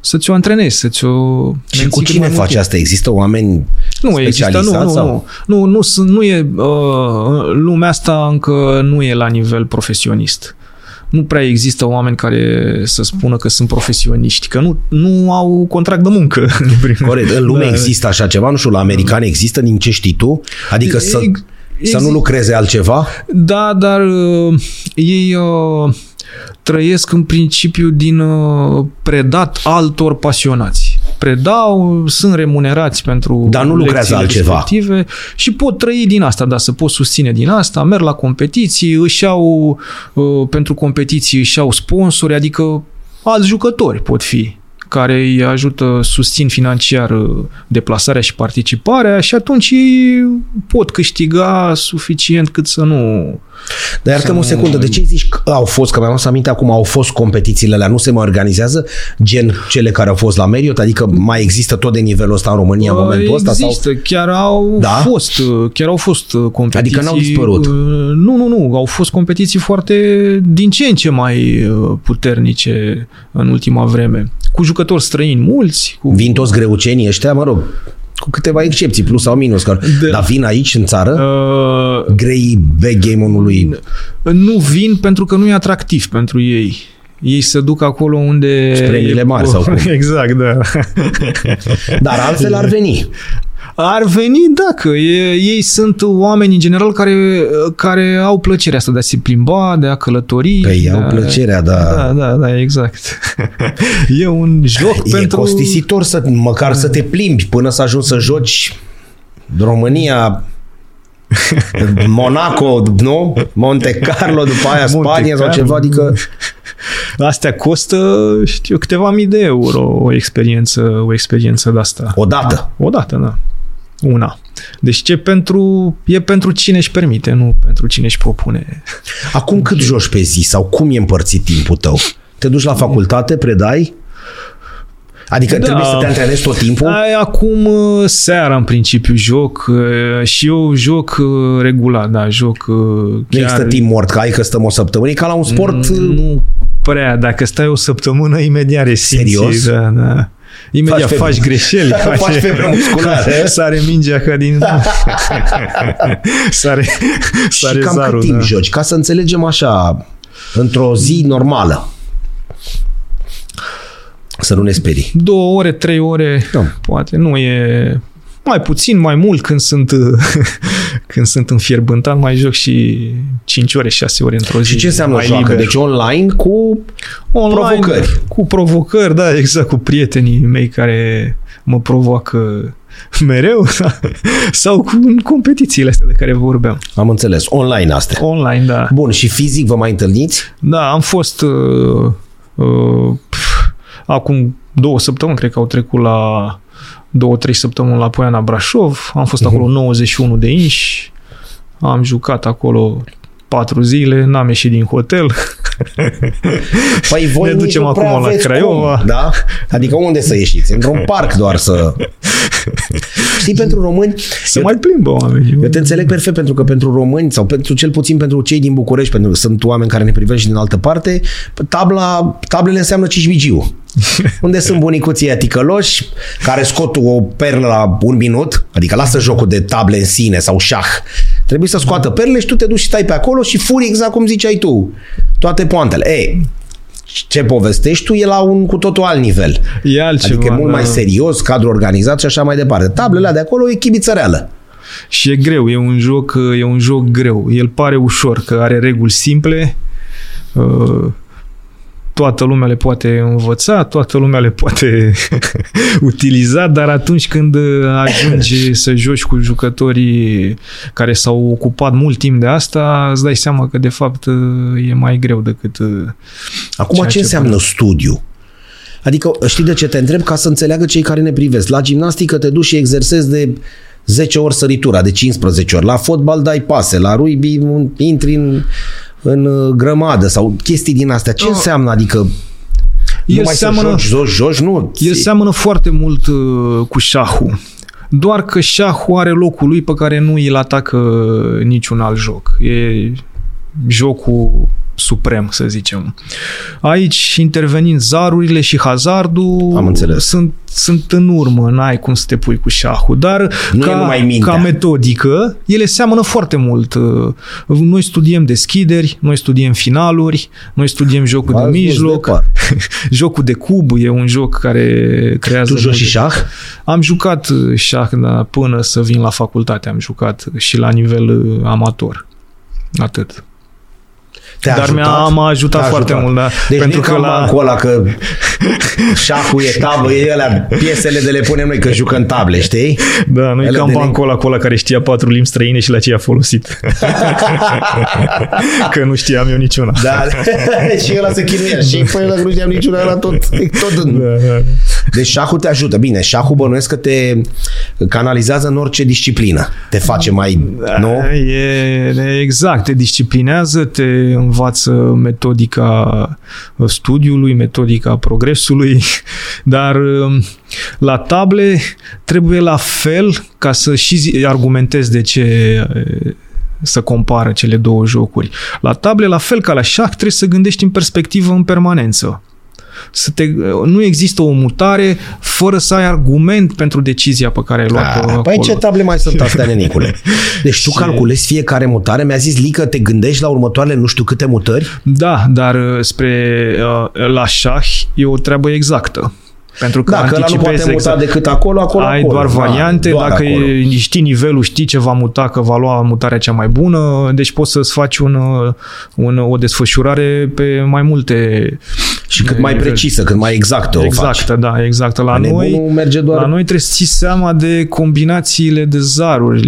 să ți-o antrenezi, să ți-o Și cu cine faci asta? Există oameni nu există, nu, nu, sau? nu, nu, nu, nu e, uh, lumea asta încă nu e la nivel profesionist nu prea există oameni care să spună că sunt profesioniști, că nu, nu au contract de muncă. Corect. În lume da. există așa ceva? Nu știu, la americani există din ce știi tu? Adică e, să, e, să nu lucreze altceva? Da, dar uh, ei uh, trăiesc în principiu din uh, predat altor pasionați. Predau, sunt remunerați pentru Dar nu lucrează altceva. Respective și pot trăi din asta, da, să pot susține din asta, merg la competiții, își au, uh, pentru competiții își au sponsori, adică alți jucători pot fi care îi ajută, susțin financiar uh, deplasarea și participarea și atunci ei pot câștiga suficient cât să nu dar iartă o secundă, de ce zici că au fost, că mi-am luat aminte acum, au fost competițiile alea, nu se mai organizează gen cele care au fost la Marriott? Adică mai există tot de nivelul ăsta în România în momentul ăsta? Există, sau? chiar au da? fost, chiar au fost competiții. Adică n-au dispărut? Uh, nu, nu, nu, au fost competiții foarte din ce în ce mai uh, puternice în ultima vreme. Cu jucători străini mulți. Cu... Vin toți greucenii ăștia, mă rog, cu câteva excepții, plus sau minus. De... Dar vin aici, în țară? Uh... Grei backgammon-ului? Nu vin pentru că nu e atractiv pentru ei. Ei se duc acolo unde... Premiile mari sau cum? Exact, da. Dar altfel ar veni. Ar veni dacă e, ei sunt oameni în general care, care au plăcerea asta de a se plimba, de a călători. Păi da, au plăcerea, da. Da, da, da, exact. e un joc e pentru... E costisitor să, măcar să te plimbi până să ajungi să joci România, Monaco, nu? Monte Carlo, după aia Monte Spania Carlo. sau ceva, adică... Astea costă, știu, câteva mii de euro o experiență, o experiență de asta. Odată? Odată, da una. Deci ce pentru, e pentru cine își permite, nu pentru cine își propune. Acum cât joci pe zi sau cum e împărțit timpul tău? Te duci la facultate, predai? Adică da. trebuie să te antrenezi tot timpul? Ai, acum uh, seara în principiu joc uh, și eu joc uh, regulat, da, joc chiar... Nu există timp mort, că ai că stăm o săptămână, e ca la un sport... Nu prea, dacă stai o săptămână, imediat resimți. Serios? Da, da. Imediat faci, faci greșeli. Faci, faci febră musculară. Sare mingea ca din... sare, sare Și cam zarul, cât timp da. joci? Ca să înțelegem așa, într-o zi normală. Să nu ne sperii. Două ore, trei ore, da. poate. Nu e mai puțin, mai mult când sunt, când sunt înfierbântat, mai joc și 5 ore, 6 ore într-o zi. Și ce înseamnă mai joacă? liber. Deci online cu Online, provocări. Cu provocări, da, exact, cu prietenii mei care mă provoacă mereu sau cu în competițiile astea de care vorbeam. Am înțeles. Online astea. Online, da. Bun, și fizic vă mai întâlniți? Da, am fost uh, uh, pf, acum două săptămâni, cred că au trecut la două, trei săptămâni la Poiana Brașov, am fost acolo 91 de inși, am jucat acolo patru zile, n-am ieșit din hotel. Păi voi ne ducem nici nu prea acum la aveți Craiova. Cum, da? Adică unde să ieșiți? Într-un parc doar să... Știi, pentru români... Se mai plimbă oamenii. Eu te înțeleg perfect pentru că pentru români sau pentru cel puțin pentru cei din București, pentru că sunt oameni care ne privesc și din altă parte, tabla, tablele înseamnă cismigiu. Unde sunt bunicuții ticăloși care scot o perlă la un minut, adică lasă jocul de table în sine sau șah. Trebuie să scoată perle și tu te duci și stai pe acolo și furi exact cum ziceai tu. Toate poantele. Ei, ce povestești tu e la un cu totul alt nivel. E altceva, adică e mult da. mai serios, cadru organizat și așa mai departe. Tablele de acolo e chibiță reală. Și e greu, e un joc, e un joc greu. El pare ușor, că are reguli simple, uh, toată lumea le poate învăța, toată lumea le poate utiliza, dar atunci când ajungi să joci cu jucătorii care s-au ocupat mult timp de asta, îți dai seama că de fapt e mai greu decât Acum ceea ce înseamnă pare. studiu? Adică știi de ce te întreb? Ca să înțeleagă cei care ne privesc. La gimnastică te duci și exersezi de 10 ori săritura, de 15 ori. La fotbal dai pase, la rugby intri în, în uh, grămadă sau chestii din astea. Ce No. înseamnă? Adică El numai seamănă- să joci, joci, joci, nu. El seamănă foarte mult uh, cu șahul. Doar că șahul are locul lui pe care nu îl atacă niciun alt joc. E jocul suprem, să zicem. Aici, intervenind zarurile și hazardul, Am înțeles. Sunt, sunt în urmă, n-ai cum să te pui cu șahul, dar Nu e ca, numai mintea. ca metodică, ele seamănă foarte mult. Noi studiem deschideri, noi studiem finaluri, noi studiem jocul V-ați de dus mijloc, departe. jocul de cub e un joc care creează... Tu joci și multe- șah? Am jucat uh, șah da, până să vin la facultate, am jucat și la nivel uh, amator. Atât. Te-a Dar ajutat? mi-a, m-a ajutat Te-a foarte ajutat. mult, da. Deci Pentru nu că că la... bancul ăla că șahul e tablă, e alea, piesele de le punem noi că jucăm table, știi? Da, nu e Ele ca de bancul ăla cu ăla care știa patru limbi străine și la ce a folosit. că nu știam eu niciuna. Da, și ăla se chinuia. Și păi ăla nu știam niciuna, ăla tot, tot în... Da, da. Deci șahul te ajută. Bine, șahul bănuiesc că te canalizează în orice disciplină. Te face mai... Nu? E, exact, te disciplinează, te învață metodica studiului, metodica progresului, dar um, la table trebuie la fel ca să și zi- argumentezi de ce e, să compară cele două jocuri. La table, la fel ca la șah, trebuie să gândești în perspectivă în permanență. Să te, nu există o mutare fără să ai argument pentru decizia pe care ai luat-o Ah, Păi acolo. ce table mai sunt astea, nenicule? Deci tu Și- calculezi fiecare mutare. Mi-a zis Lică, te gândești la următoarele nu știu câte mutări? Da, dar uh, spre uh, la șah e o treabă exactă. Pentru că Da, că ăla nu anticipezi poate muta exact. decât acolo, acolo, ai acolo. doar Da, variante, doar dacă acolo. e, știi nivelul, știi ce va muta, că va lua mutarea cea mai bună, deci poți să-ți faci un, uh, un, o desfășurare pe mai multe Și cât mai nivel. precisă, cât mai exactă o faci. Exactă, da, exactă. La Nebunul noi, merge doar... la noi trebuie să ții seama de combinațiile de zaruri,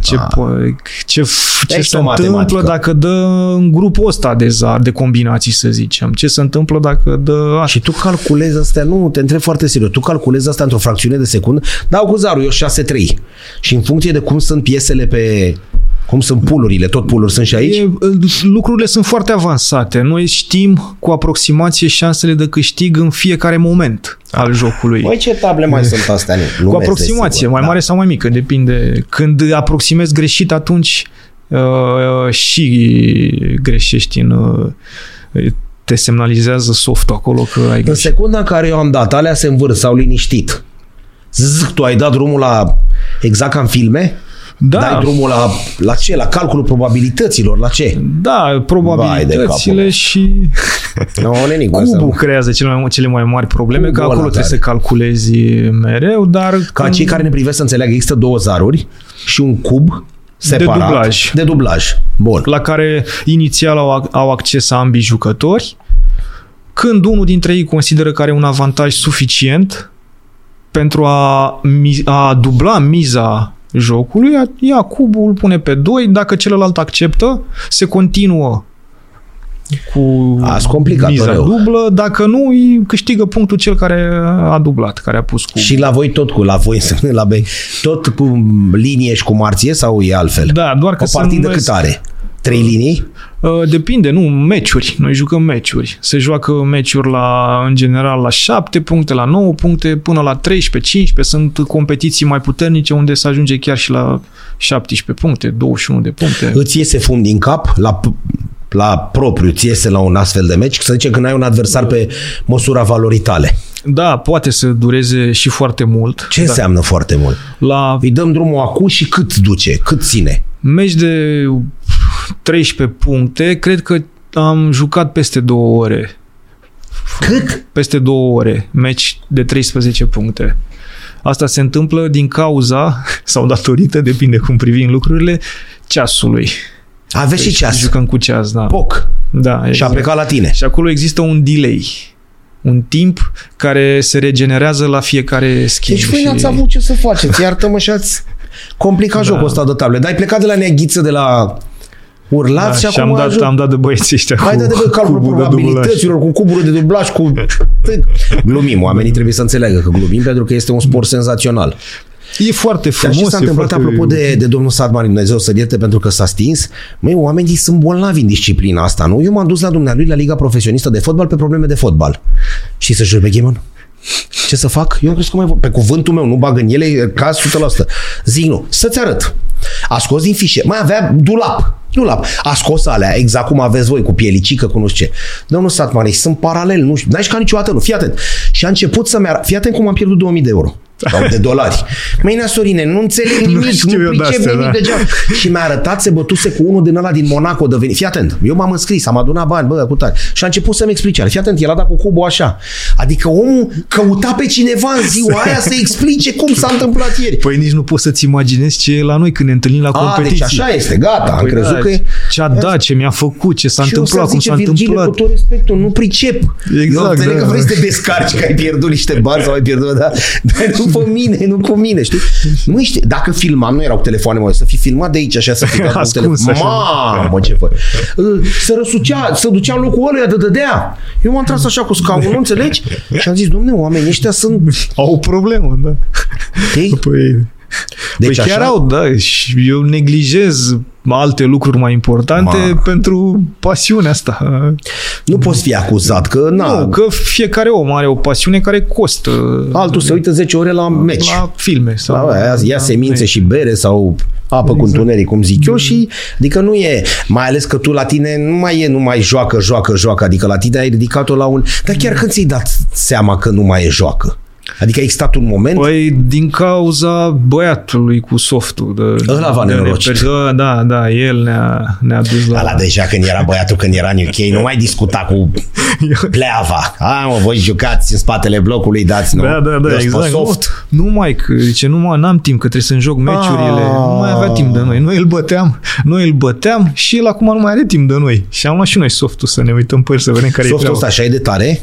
ce, Ah. po- ce, f- ce Aici se o matematică. întâmplă dacă dă în grupul ăsta de zar, de combinații, să zicem. Ce se întâmplă dacă dă așa. Și tu calculezi astea, nu, te întreb foarte serios, tu calculezi asta într-o fracțiune de secundă, dau cu zarul, eu 6-3. Și în funcție de cum sunt piesele pe, cum sunt pulurile, tot puluri sunt și aici? E, lucrurile sunt foarte avansate. Noi știm cu aproximație șansele de câștig în fiecare moment al jocului. Băi, ce table mai sunt astea? Nu, cu aproximație, mai mare sau mai mică, depinde. Când aproximezi greșit, atunci uh, și greșești în... Uh, te semnalizează softul acolo că ai În greșit. secunda în care eu am dat, alea se învârt, s-au liniștit. Zic, tu ai dat drumul la, exact ca în filme? Da, Dai drumul la, la ce? La calculul probabilităților, la ce? da, Vai de probabilitățile capul. și No, nenic, cubul creează cele mai, cele mai mari probleme, Cubul că acolo ăla trebuie tare. să calculezi mereu, dar... Ca când- cei care ne privesc să înțeleagă, există două zaruri și un cub separat. dublaj. De dublaj. Bun. la care inițial au, au acces ambii jucători, când unul dintre ei consideră că are un avantaj suficient pentru a, mi- a dubla miza jocului, ia- ia cubul, îl pune pe 2, dacă celălalt acceptă, se continuă cu Azi complicat, miza rău. dublă, dacă nu, îi câștigă punctul cel care a dublat, care a pus cubul. Și la voi tot cu, la voi, la bei, tot cu linie și cu marție sau e altfel? Da, doar că O se partidă numesc- cât are? Trei linii? Uh, Depinde, nu, meciuri. Noi jucăm meciuri. Se joacă meciuri la, în general la 7 puncte, la 9 puncte, până la 13, 15. Sunt competiții mai puternice unde se ajunge chiar și la 17 puncte, 21 de puncte. Îți iese fund din cap la, la propriu, ți iese la un astfel de meci? Să zicem când ai un adversar pe măsura valorii tale. Da, poate să dureze și foarte mult. Ce da. înseamnă foarte mult? La Îi dăm drumul acum și cât duce? Cât ține? meci de 13 puncte, cred că am jucat peste două ore. Cât? Peste două ore, meci de 13 puncte. Asta se întâmplă din cauza, sau datorită, depinde cum privim lucrurile, ceasului. Aveți și ceas. Jucăm cu ceas, da. Poc. da Și a exact. plecat la tine. Și acolo există un delay. Un timp care se regenerează la fiecare schimb. Deci voi și... n-ați avut ce să faceți. Iartă-mă și ați complicat Da. jocul ăsta de table. Dar ai plecat de la neaghiță de la urlați da, și, și acum am dat, ajung... am dat de băieții ăștia Hai cu, da de bă, calculul cubul de dublaj. probabilităților, cu cuburile de dublaj, cu... Glumim, oamenii trebuie să înțeleagă că glumim pentru că este un sport senzațional. E foarte Dar frumos. ce s-a e întâmplat foarte... apropo de, de domnul Sadmar, Dumnezeu să ierte pentru că s-a stins? Măi, oamenii sunt bolnavi în disciplina asta, nu? Eu m-am dus la dumnealui la Liga Profesionistă de Fotbal pe probleme de fotbal. Și să joci pe Ghemon? Ce să fac? Eu am crezut că mai... Pe cuvântul meu, nu bag în ele, ca 100%. Zic nu, să-ți arăt. A scos din fișe. Mai avea dulap. Dulap. A scos alea, exact cum aveți voi, cu pielicică, cu nu știu ce. Domnul Satmane, sunt paralel, nu știu. N-ai ca niciodată, nu. Fii atent. Și a început să-mi arate. Fii atent cum am pierdut 2000 de euro. Sau de dolari. Măi, Sorine, nu înțeleg nimic, nu, știu nu pricep nimic da. degeaba. Și mi-a arătat, se bătuse cu unul din ăla din Monaco de venit. Fii atent, eu m-am înscris, am adunat bani, bă, cu tare. Și a început să-mi explice. Fii atent, el a dat cu cubul așa. Adică omul căuta pe cineva în ziua aia să explice cum s-a întâmplat ieri. Păi nici nu poți să-ți imaginezi ce e la noi când ne întâlnim la competiție. A, deci așa este, gata, păi am crezut da, că e... Ce a dat, ce mi-a făcut, ce s-a întâmplat, cum s-a Virgile, întâmplat. cu tot respectul, nu pricep. Exact, eu da. că vrei să te descarci că ai pierdut niște bani sau ai pierdut, da? dar nu pe mine, nu cu mine, știi? Nu știi, dacă filmam, nu erau telefoane, mă, să fi filmat de aici, așa, să fi dat Ascuns, telefon. Mamă, ce fă. Se răsucea, se ducea în locul ăla de dădea. Eu m-am tras așa cu scaunul, nu înțelegi? Și am zis, domne, oamenii ăștia sunt... Au o problemă, da. Știi? Păi, Deci păi chiar așa- au, da, și eu neglijez alte lucruri mai importante Ma. pentru pasiunea asta. Nu poți fi acuzat, că na, Nu, că fiecare om are o pasiune care costă. altul se uită 10 ore la meci. La filme. Sau, La, ia, ia la semințe meci. și bere sau apă cu întuneric, cum zic eu, și adică nu e, mai ales că tu la tine nu mai e, nu mai joacă, joacă, joacă, adică la tine ai ridicat-o la un... Dar chiar când ți-ai dat seama că nu mai e joacă? Adică a existat un moment Păi din cauza băiatului cu softul. De, Ăla v-a de nenorocit. reper- Da, da, el ne-a, ne-a dus la... Ala deja când era băiatul, când era în UK, nu mai discuta cu pleava. Hai mă, voi jucați în spatele blocului, dați nu. Da, da, Eu da, sunt pe exact. Soft. Nu, nu mai, că, zice, nu mai, n-am timp, că trebuie să-mi joc meciurile. Ah. Nu mai avea timp de noi. Noi îl băteam, noi îl băteam și el acum nu mai are timp de noi. Și am luat și noi softul să ne uităm pe el, să vedem care e Softul treaba. ăsta așa e de tare?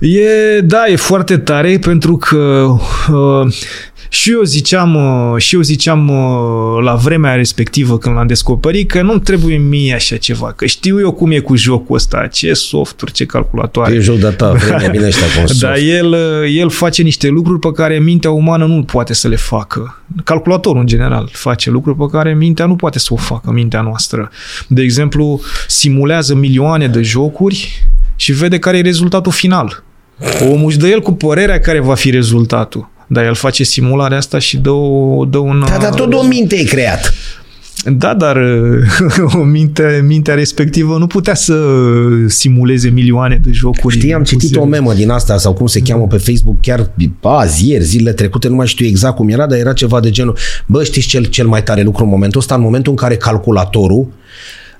E, da, e foarte tare pentru că uh, și eu ziceam, uh, și eu ziceam uh, la vremea respectivă când l-am descoperit că nu trebuie mie așa ceva, că știu eu cum e cu jocul ăsta, ce softuri, ce calculatoare. E joc de ta, vremea bine ăștia cu un soft. Dar el, uh, el face niște lucruri pe care mintea umană nu poate să le facă. Calculatorul, în general, face lucruri pe care mintea nu poate să o facă, mintea noastră. De exemplu, simulează milioane de jocuri și vede care e rezultatul final. Omul își dă el cu părerea care va fi rezultatul. Dar el face simularea asta și dă, o, dă un... Da, dar tot de o minte e creat. Da, dar o minte, mintea respectivă nu putea să simuleze milioane de jocuri. Știi, am citit o puse- memă din asta sau cum se cheamă pe Facebook chiar azi, ieri, zilele trecute, nu mai știu exact cum era, dar era ceva de genul, bă, știți cel, cel mai tare lucru în momentul ăsta? În momentul în care calculatorul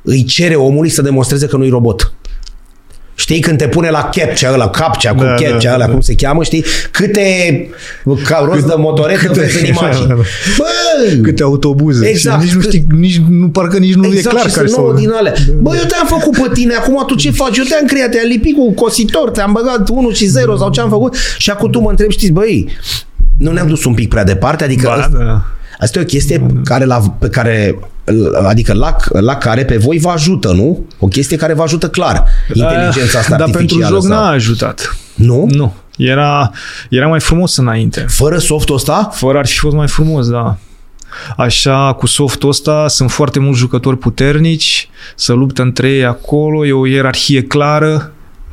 îi cere omului să demonstreze că nu-i robot. Știi, când te pune la captcha ăla, captcha cu Da, captcha da, ăla, da. cum se cheamă, știi? Câte ca rost de motoretă câte- vezi în imagini. da, da. Bă! câte autobuze. Exact. Și nici nu știi, nici, nu, parcă nici nu Exact, e clar și care sunt nouă sau... din alea. Bă, eu te-am făcut pe tine, acum tu ce faci? Eu te-am creat, te-am lipit cu cositor, te-am băgat 1 și 0 sau ce am făcut și acum tu mă întrebi, știți, băi, nu ne-am dus un pic prea departe, adică Ba, asta, da. asta e o chestie care la, pe care adică la, la care pe voi vă ajută, nu? O chestie care vă ajută clar. Inteligența asta Dar pentru artificială. joc sau- n-a ajutat. Nu? Nu. Era, era mai frumos înainte. Fără softul ăsta? Fără ar fi fost mai frumos, da. Așa, cu softul ăsta, sunt foarte mulți jucători puternici, să luptă între ei acolo, e o ierarhie clară,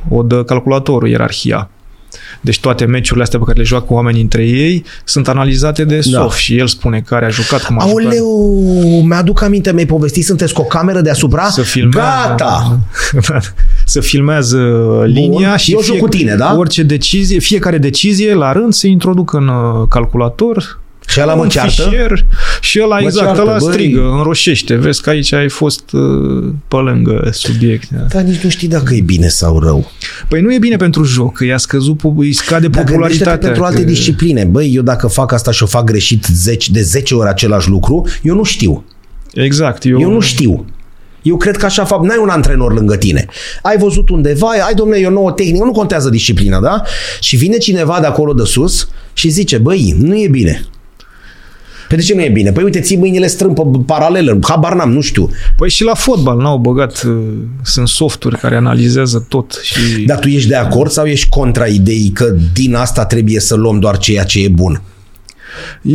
o dă calculatorul, ierarhia. Deci toate meciurile astea pe care le joacă oamenii între ei sunt analizate de Da. soft și el spune care a jucat, cum a jucat. Aoleu, mi-aduc aminte, mi-ai povestit, sunteți cu o cameră deasupra? Să filmează, Gata! să filmează linia Bun. și Eu joc cu tine, da? orice decizie, fiecare decizie la rând se introducă în uh, calculator Și ăla mă un ceartă? fișier și ăla Mă exact, ceartă, ăla băi. strigă, înroșește. Vezi că aici ai fost uh, pe lângă subiect. Da. Dar nici nu știi dacă e bine sau rău. Păi nu e bine pentru joc, că i-a scăzut, po- îi scade Dar gândește-te popularitatea. pentru alte că... discipline. Băi, eu dacă fac asta și o fac greșit 10, de 10 ori același lucru, eu nu știu. Exact. Eu, Eu nu știu. Eu cred că așa fac. N-ai un antrenor lângă tine. Ai văzut undeva, ai, domnule, e o nouă tehnică, nu contează disciplina, da? Și vine cineva de acolo de sus și zice, băi, nu e bine. Păi de ce nu e bine? Păi uite, ții mâinile strâmpă paralelă, habar n-am, nu știu. Păi și la fotbal n-au băgat, uh, sunt softuri care analizează tot. Și... Dar tu ești de acord sau ești contra ideii că din asta trebuie să luăm doar ceea ce e bun?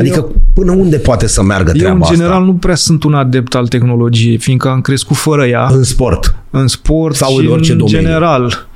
Adică până unde poate să meargă eu, treaba în asta? general, nu prea sunt un adept al tehnologiei, fiindcă am crescut fără ea În sport. în sport Sau și în orice în domeniu. general.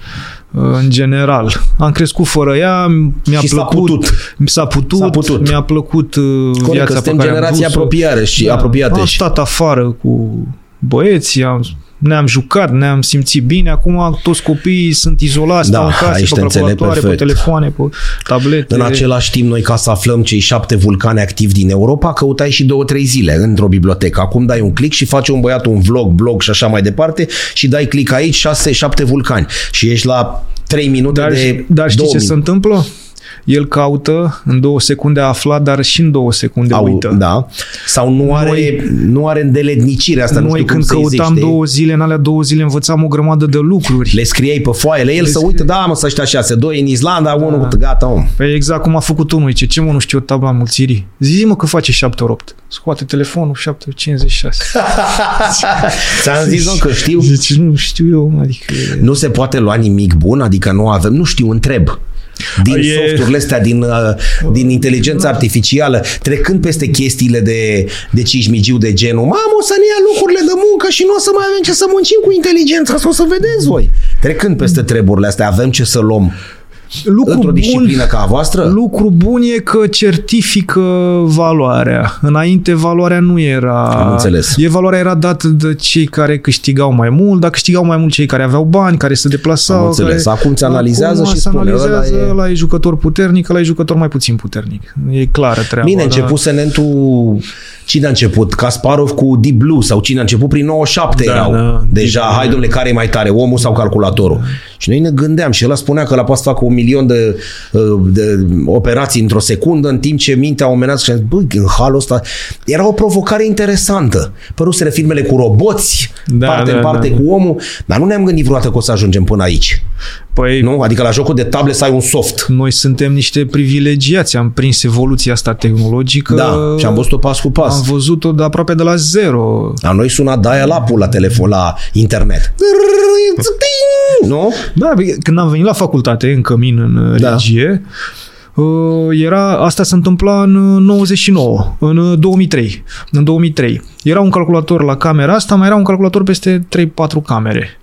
În general. Am crescut fără ea, mi-a Și s-a plăcut. putut. S-a putut. S-a putut. Mi-a plăcut uh, Corect, viața că pe suntem care am generații dus-o. apropiare și apropiate Am și- stat afară cu băieții, am ne-am jucat, ne-am simțit bine, acum toți copiii sunt izolați, da, stau în case, pe calculatoare, pe telefoane, pe tablete. În același timp, noi ca să aflăm cei șapte vulcani activi din Europa, căutai și două, trei zile într-o bibliotecă. Acum dai un click și face un băiat un vlog, blog și așa mai departe și dai click aici, șase, șapte vulcani și ești la 3 minute dar, de Dar știi ce se întâmplă? El caută, în două secunde a aflat, dar și în două secunde Au, uită. Da. Sau nu are, noi, nu are îndeletnicire asta, noi nu știu când cum căutam zice, două zile, în alea două zile învățam o grămadă de lucruri. Le scriei pe foaie, el Le să uită, da, mă, să ăștia șase, doi în Islanda, da. unul, gata, om. Păi exact cum a făcut unul, ce, ce mă, nu știu tabla mulțirii. Zi mă că face 7 ori 8. Scoate telefonul, 7 56. Ți-am zis, nu, că știu. Deci nu știu eu, adică... Nu se poate lua nimic bun, adică nu avem, nu știu, întreb din e... softurile astea, din, uh, din inteligența artificială, trecând peste chestiile de, de cismigiu de genul, mamă, o să ne ia lucrurile de muncă și nu o să mai avem ce să muncim cu inteligența, să o să vedeți voi. Trecând peste treburile astea, avem ce să luăm lucru într-o disciplină bun, ca a voastră? Lucru bun e că certifică valoarea. Înainte valoarea nu era... Am înțeles. E valoarea era dată de cei care câștigau mai mult, dar câștigau mai mult cei care aveau bani, care se deplasau. Am înțeles. Care, acum ți analizează acum și spune. analizează, ăla e... ăla e jucător puternic, ăla e jucător mai puțin puternic. E clară treaba. Bine, început Senentul Cine a început? Kasparov cu Deep Blue sau cine a început prin 97 da, erau. Da, Deja, Deep hai domnule, care e mai tare, omul sau calculatorul? Da. Și noi ne gândeam și el spunea că la poate să facă un milion de, uh, de operații într-o secundă, în timp ce mintea omenească și băi, în halul ăsta era o provocare interesantă. Păruseră filmele cu roboți, da, parte da, în parte da. cu omul, dar nu ne-am gândit vreodată că o să ajungem până aici. Păi, nu? Adică la jocul de table să ai un soft. Noi suntem niște privilegiați, am prins evoluția asta tehnologică. Da, și am văzut-o pas cu pas. Am văzut-o de aproape de la zero. La noi suna dial-up la telefon, la internet. Nu? Da, când am venit la facultate, în cămin, în da. regie, uh, era, asta se întâmpla în 99, în 2003. În 2003. Era un calculator la camera asta, mai era un calculator peste 3-4 camere.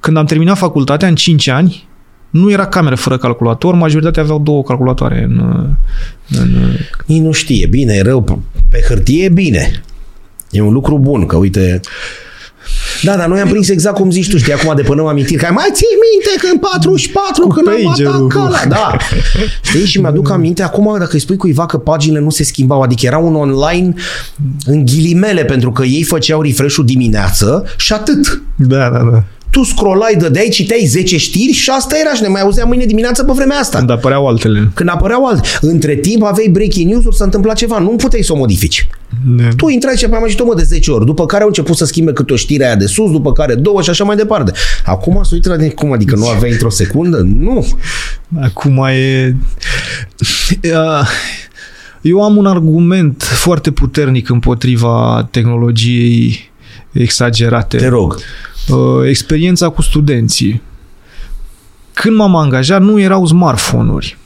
Când am terminat facultatea, în 5 ani, nu era cameră fără calculator, majoritatea aveau două calculatoare în... în... Ei nu știe, bine, e rău, pe hârtie e bine. E un lucru bun, că uite... Da, dar noi am prins exact cum zici tu, știi, acum de până amintiri, că mai ții minte că în 44, Cu când am atacat da. Știi, și mi-aduc aminte acum, dacă îi spui cuiva că paginile nu se schimbau, adică era un online în ghilimele, pentru că ei făceau refresh-ul dimineață și atât. Da, da, da tu scrollai de aici, citeai 10 știri și asta era și ne mai auzeam mâine dimineață pe vremea asta. Când apăreau altele. Când apăreau altele. Între timp aveai breaking news-uri, s-a întâmplat ceva, nu puteai să o modifici. Ne. Tu intrai și mai citit de 10 ori, după care au început să schimbe câte o știre aia de sus, după care două și așa mai departe. Acum să uită de cum, adică nu aveai într-o secundă? Nu. Acum e... Eu am un argument foarte puternic împotriva tehnologiei exagerate. Te rog. Uh, experiența cu studenții. Când m-am angajat, nu erau smartphone-uri.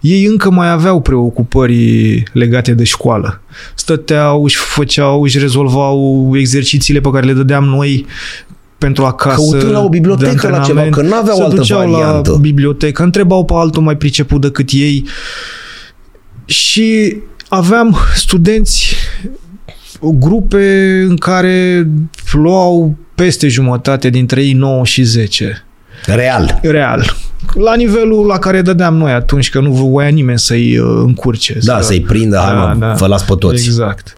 Ei încă mai aveau preocupări legate de școală. Stăteau, își făceau, își rezolvau exercițiile pe care le dădeam noi pentru acasă. Căutând la o bibliotecă la ceva, că nu aveau altă variantă. la bibliotecă, întrebau pe altul mai priceput decât ei și aveam studenți grupe în care luau peste jumătate dintre ei 9 și 10. Real. Real. La nivelul la care dădeam noi atunci, că nu voia nimeni să-i uh, încurce. Da, să... să-i prindă, hai da, mă, da. fă pe toți. Exact.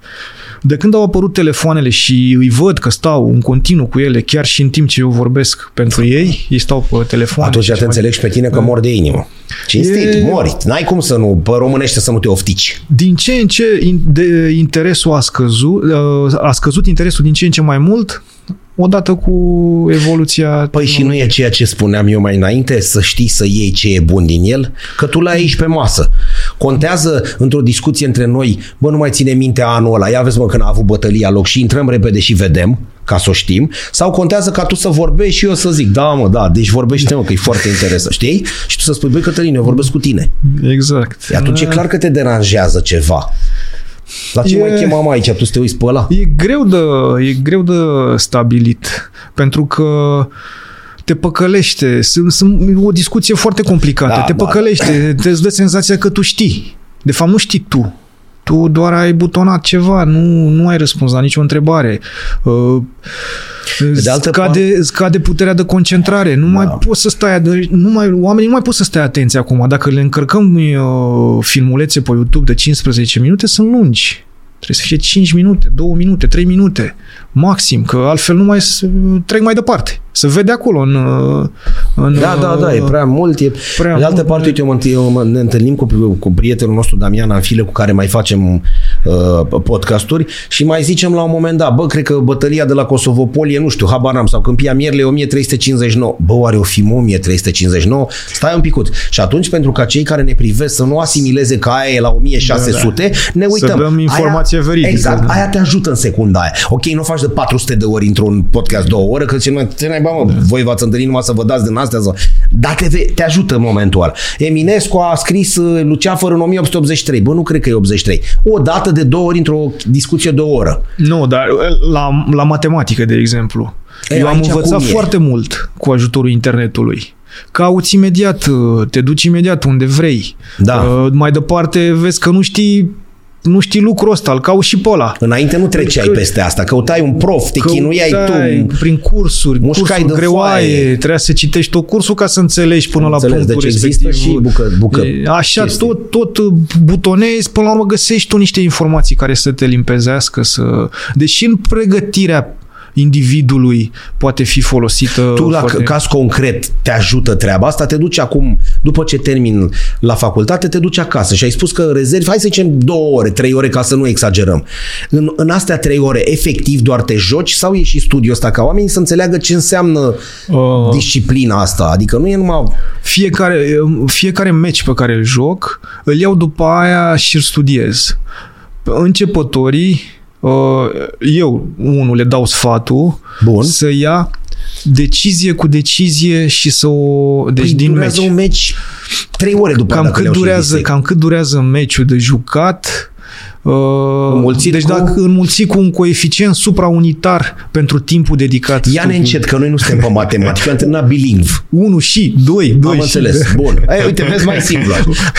De când au apărut telefoanele și îi văd că stau în continuu cu ele, chiar și în timp ce eu vorbesc pentru ei, ei stau pe telefon. Atunci te înțeleg pe tine că da. mor de inimă. Cinstit, e... mori. N-ai cum să nu, pe românește să nu te oftici. Din ce în ce de interesul a scăzut, uh, a scăzut interesul din ce în ce mai mult, odată cu evoluția... Păi și nu e ceea ce spuneam eu mai înainte, să știi să iei ce e bun din el, că tu l-ai aici pe masă. Contează într-o discuție între noi, bă, nu mai ține minte anul ăla, ia vezi mă când a avut bătălia loc și intrăm repede și vedem, ca să o știm, sau contează ca tu să vorbești și eu să zic, da mă, da, deci vorbește mă, că e foarte interesant, știi? Și tu să spui, băi Cătălin, eu vorbesc cu tine. Exact. E atunci e clar că te deranjează ceva. La ce e, mai chemam aici? Tu să te uiți pe ăla? E greu de, e greu de stabilit, pentru că te păcălește. Sunt, sunt o discuție foarte complicată. Da, te da. păcălește, te îți dă senzația că tu știi. De fapt, nu știi tu. Tu doar ai butonat ceva, nu, nu ai răspuns la nicio întrebare. Uh, de altă scade, parte... scade puterea de concentrare. Nu da. mai poți să stai, nu mai, oamenii nu mai pot să stai atenți acum. Dacă le încărcăm uh, filmulețe pe YouTube de 15 minute, sunt lungi. Trebuie să fie 5 minute, 2 minute, 3 minute, maxim, că altfel nu mai trec mai departe. Să vede acolo în... în da, da, da, e prea mult. E... Prea de altă mult, parte, uite, eu, mă, eu ne întâlnim cu, cu prietenul nostru Damian Anfile, cu care mai facem uh, podcasturi și mai zicem la un moment dat, bă, cred că bătălia de la Kosovopol e, nu știu, habar n-am, sau Câmpia Mierle e 1359. Bă, oare o fi 1359? Stai un picut. Și atunci, pentru ca cei care ne privesc să nu asimileze că aia e la 1600, da, da. ne uităm. Să dăm informație aia, veridică. Exact, aia te ajută în secunda aia. Ok, nu faci de 400 de ori într-un podcast două ore, că ce mai, ce mai mă, da. voi v-ați întâlnit numai să vă dați din astea. Să... Dar te, te ajută în momentul ăla. Eminescu a scris uh, Luceafăr în 1883. Bă, nu cred că e 83. O dată de două ori într-o discuție de o oră. Nu, dar uh, la, la matematică, de exemplu. E, Eu am învățat foarte mult cu ajutorul internetului cauți imediat, uh, te duci imediat unde vrei. Da. mai departe vezi că nu știi nu știi lucrul ăsta, îl cauți și pe ăla. Înainte nu treceai că, peste asta, căutai un prof, te chinuiai tu. prin cursuri, cursuri de greoaie, foaie. trebuia să citești tot cursul ca să înțelegi până Înțeles, la punctul deci respectiv. există și bucă, bucă Așa, chestii. tot, tot butonezi, până la urmă găsești tu niște informații care să te limpezească, să... Deși în pregătirea individului poate fi folosită. Tu, la foarte... caz concret, te ajută treaba asta? Te duci acum, după ce termin la facultate, te duci acasă și ai spus că rezervi, hai să zicem două ore, trei ore, ca să nu exagerăm. În, în astea trei ore, efectiv doar te joci sau e și studiul ăsta ca oamenii să înțeleagă ce înseamnă uh, disciplina asta? Adică nu e numai... Fiecare, fiecare meci pe care îl joc, îl iau după aia și îl studiez. Începătorii Uh, eu, unul, le dau sfatul Bun. să ia decizie cu decizie și să o... Deci păi din meci. un meci trei ore după cam cât durează, Cam cât durează meciul de jucat Uh, înmulțit deci cu... dacă înmulțit cu un coeficient supraunitar pentru timpul dedicat. Ia ne încet, că noi nu suntem pe matematică, am terminat bilingv. 1 și 2, 2 Am și înțeles. Bun. Ei, uite, vezi mai simplu.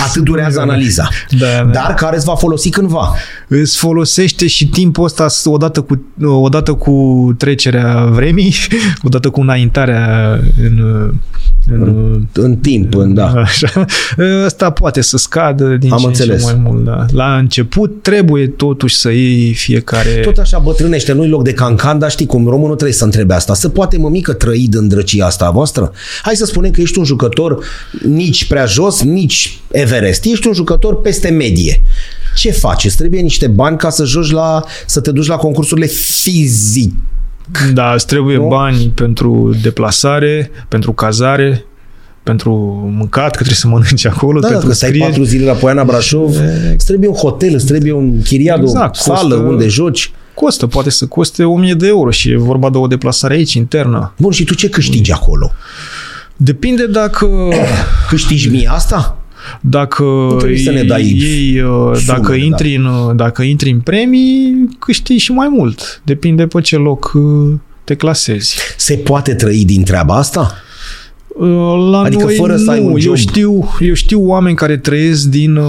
Atât durează analiza. Da, da. Dar care îți va folosi cândva. Îți folosește și timpul ăsta odată cu, odată cu trecerea vremii, odată cu înaintarea în în, în timp, în, da. Așa. Asta poate să scadă din Am ce înțeles. mai mult. Da. La început trebuie totuși să iei fiecare... Tot așa bătrânește, nu-i loc de cancan, dar știi cum, românul trebuie să întrebe asta. Să poate mămică trăi din drăcia asta a voastră? Hai să spunem că ești un jucător nici prea jos, nici Everest. Ești un jucător peste medie. Ce faci? Îți trebuie niște bani ca să joci la, să te duci la concursurile fizic da, îți trebuie nu? bani pentru deplasare, pentru cazare, pentru mâncat, că trebuie să mănânci acolo. Da, pentru că stai patru zile la Poiana Brașov, e... îți trebuie un hotel, îți trebuie un chiriad, exact, o sală costă, unde joci. Costă, poate să coste 1000 de euro și e vorba de o deplasare aici, internă. Bun, și tu ce câștigi acolo? Depinde dacă... Câștigi mie asta? Dacă să ne dai ei, uh, dacă, da. intri în, uh, dacă intri în premii, câștigi și mai mult. Depinde pe ce loc uh, te clasezi. Se poate trăi din treaba asta? La adică noi fără să ai un job. Eu știu, eu știu oameni care trăiesc din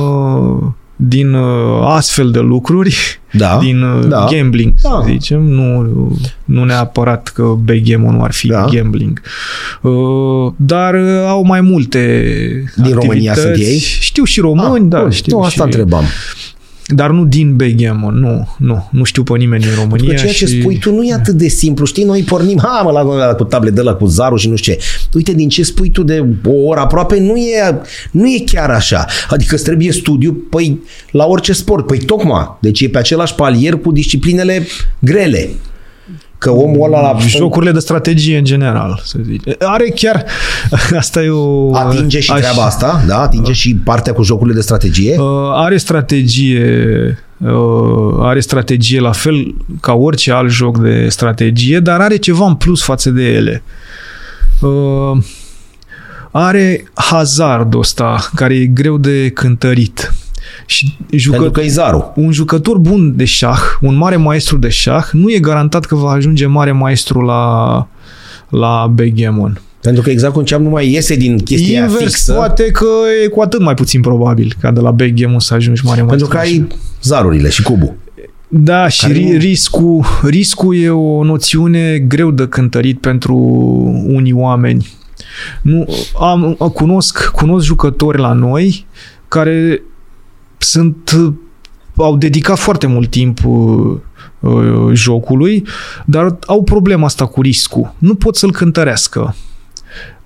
din uh, astfel de lucruri, da, din uh, da, gambling, da. să zicem, nu, nu neapărat că backgammon nu ar fi da. gambling. Uh, dar uh, au mai multe Din România sunt ei? Știu și români, ah, da, bun, știu. Nu, asta și... întrebam dar nu din backgammon, nu, nu, nu știu pe nimeni din România. După ceea și... ce spui tu nu e atât de simplu, știi, noi pornim, ha, mă, la, la cu table de la cu zarul și nu știu ce. Uite, din ce spui tu de o oră aproape, nu e, nu e chiar așa. Adică îți trebuie studiu, păi, la orice sport, păi tocmai, deci e pe același palier cu disciplinele grele că omul ăla la... Jocurile de strategie în general, să zic. Are chiar... Asta e o... Atinge și aș... treaba asta, da? Atinge și partea cu jocurile de strategie? Uh, are strategie uh, are strategie la fel ca orice alt joc de strategie, dar are ceva în plus față de ele. Uh, are hazardul ăsta, care e greu de cântărit. Și jucă... Pentru că e zarul. Un jucător bun de șah, un mare maestru de șah, nu e garantat că va ajunge mare maestru la, la backgammon. Pentru că exact cum ziceam, nu mai iese din chestia Invers, fixă. poate că e cu atât mai puțin probabil ca de la back game să ajungi mare Pentru că ai zarurile și cubul. Da, și Care ri- nu- riscul, riscul e o noțiune greu de cântărit pentru unii oameni. Nu, am, cunosc, cunosc jucători la noi care sunt au dedicat foarte mult timp uh, uh, jocului, dar au problema asta cu riscul. Nu pot să-l cântărească.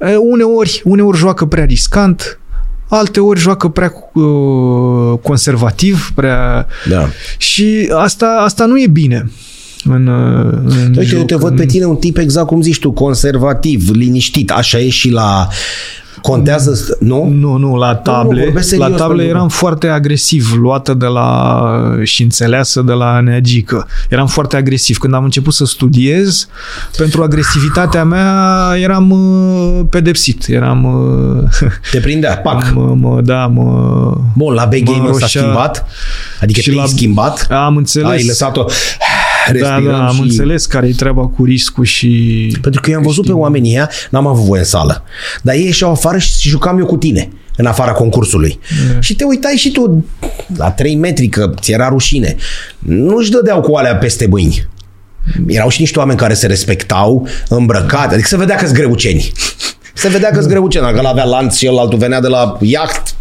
E, Uneori, uneori joacă prea riscant, alte ori joacă prea uh, conservativ, prea Da. și asta, asta nu e bine. În, uh, în Uite, eu joc, te văd în- pe tine un tip exact cum zici tu, conservativ, liniștit. Așa e și la... Contează, st- nu? Nu, nu, la table, vorbesc serios, la table pentru că- eram foarte agresiv, luată de la și înțeleasă de la neagică. Eram foarte agresiv. Când am început să studiez, pentru agresivitatea mea eram uh, pedepsit. Eram, uh, Te prindea, pac. mă, mă, da, mă, Bun, la big mă game s-a roșea. schimbat? Adică Și te-ai la- schimbat? am înțeles. Ai lăsat-o da, respirăm da, am și... înțeles care e treaba cu riscul și... Pentru că eu am văzut pe oamenii ăia, n-am avut voie în sală. Dar ei ieșeau afară și jucam eu cu tine în afara concursului. Da. Și te uitai și tu la 3 metri, că ți era rușine. Nu-și dădeau cu alea peste mâini. Erau și niște oameni care se respectau, îmbrăcate, adică se vedea că-s greuceni. Se vedea că-s greuceni, dacă l-avea lanț și el altul venea de la iaht.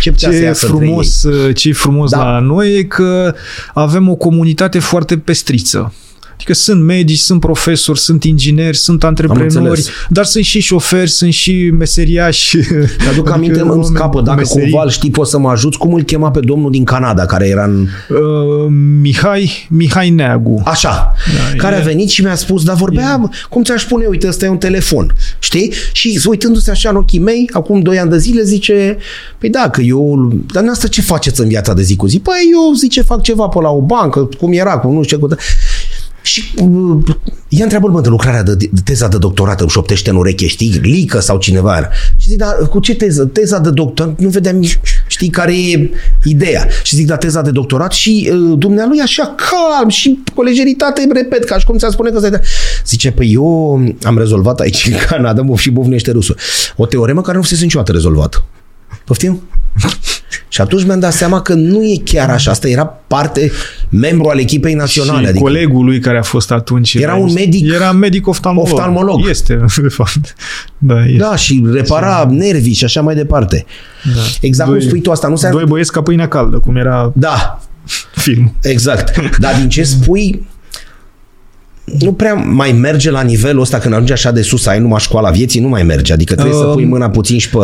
Ce putea să Ce e iasă între ei? frumos, ce e frumos Da. la noi e că avem o comunitate foarte pestriță. Adică sunt medici, sunt profesori, sunt ingineri, sunt antreprenori, înțeles. dar sunt și șoferi, sunt și meseriași. Mi-aduc aminte, îmi scapă, dacă cumva îl știi, poți să mă ajuți, cum îl chema pe domnul din Canada, care era în... Uh, Mihai, Mihai Neagu. Așa, Da, care e- a venit și mi-a spus, dar vorbea, cum ți-aș spune, uite, ăsta e un telefon, știi? Și uitându-se așa în ochii mei, acum doi ani de zile, zice, păi da, că eu, dar asta ce faceți în viața de zi cu zi? Păi eu, zice, fac ceva pe la o bancă, cum era, cum nu știu ce, cu... Și uh, ea întreabă mă, de lucrarea de, de teza de doctorat îmi șoptește în ureche, știi, Lică sau cineva era. Și zic, dar cu ce teză? Teza de doctorat, nu vedeam nici, știi, care e ideea. Și zic, da, teza de doctorat și uh, dumnealui așa calm și cu lejeritate îmi repet, ca și cum ți-a spune că ți Zice, păi eu am rezolvat aici în Canada, mă și bufnește rusul. O teoremă care nu fusese niciodată rezolvată. Poftim? Și atunci mi-am dat seama că nu e chiar așa. Asta era parte, membru al echipei naționale. și adică colegul lui care a fost atunci Era un medic- Era medic oftalmolog. oftalmolog. Este, de fapt. Da, este. Da, și repara nervii și așa mai departe. Da. Exact cum spui tu, asta nu se... Doi băieți ca pâinea caldă, cum era Da, filmul. exact. Dar din ce spui, nu prea mai merge la nivelul ăsta când ajungi așa de sus, ai numai școala vieții, nu mai merge. Adică trebuie să Um, pui mâna puțin și pe...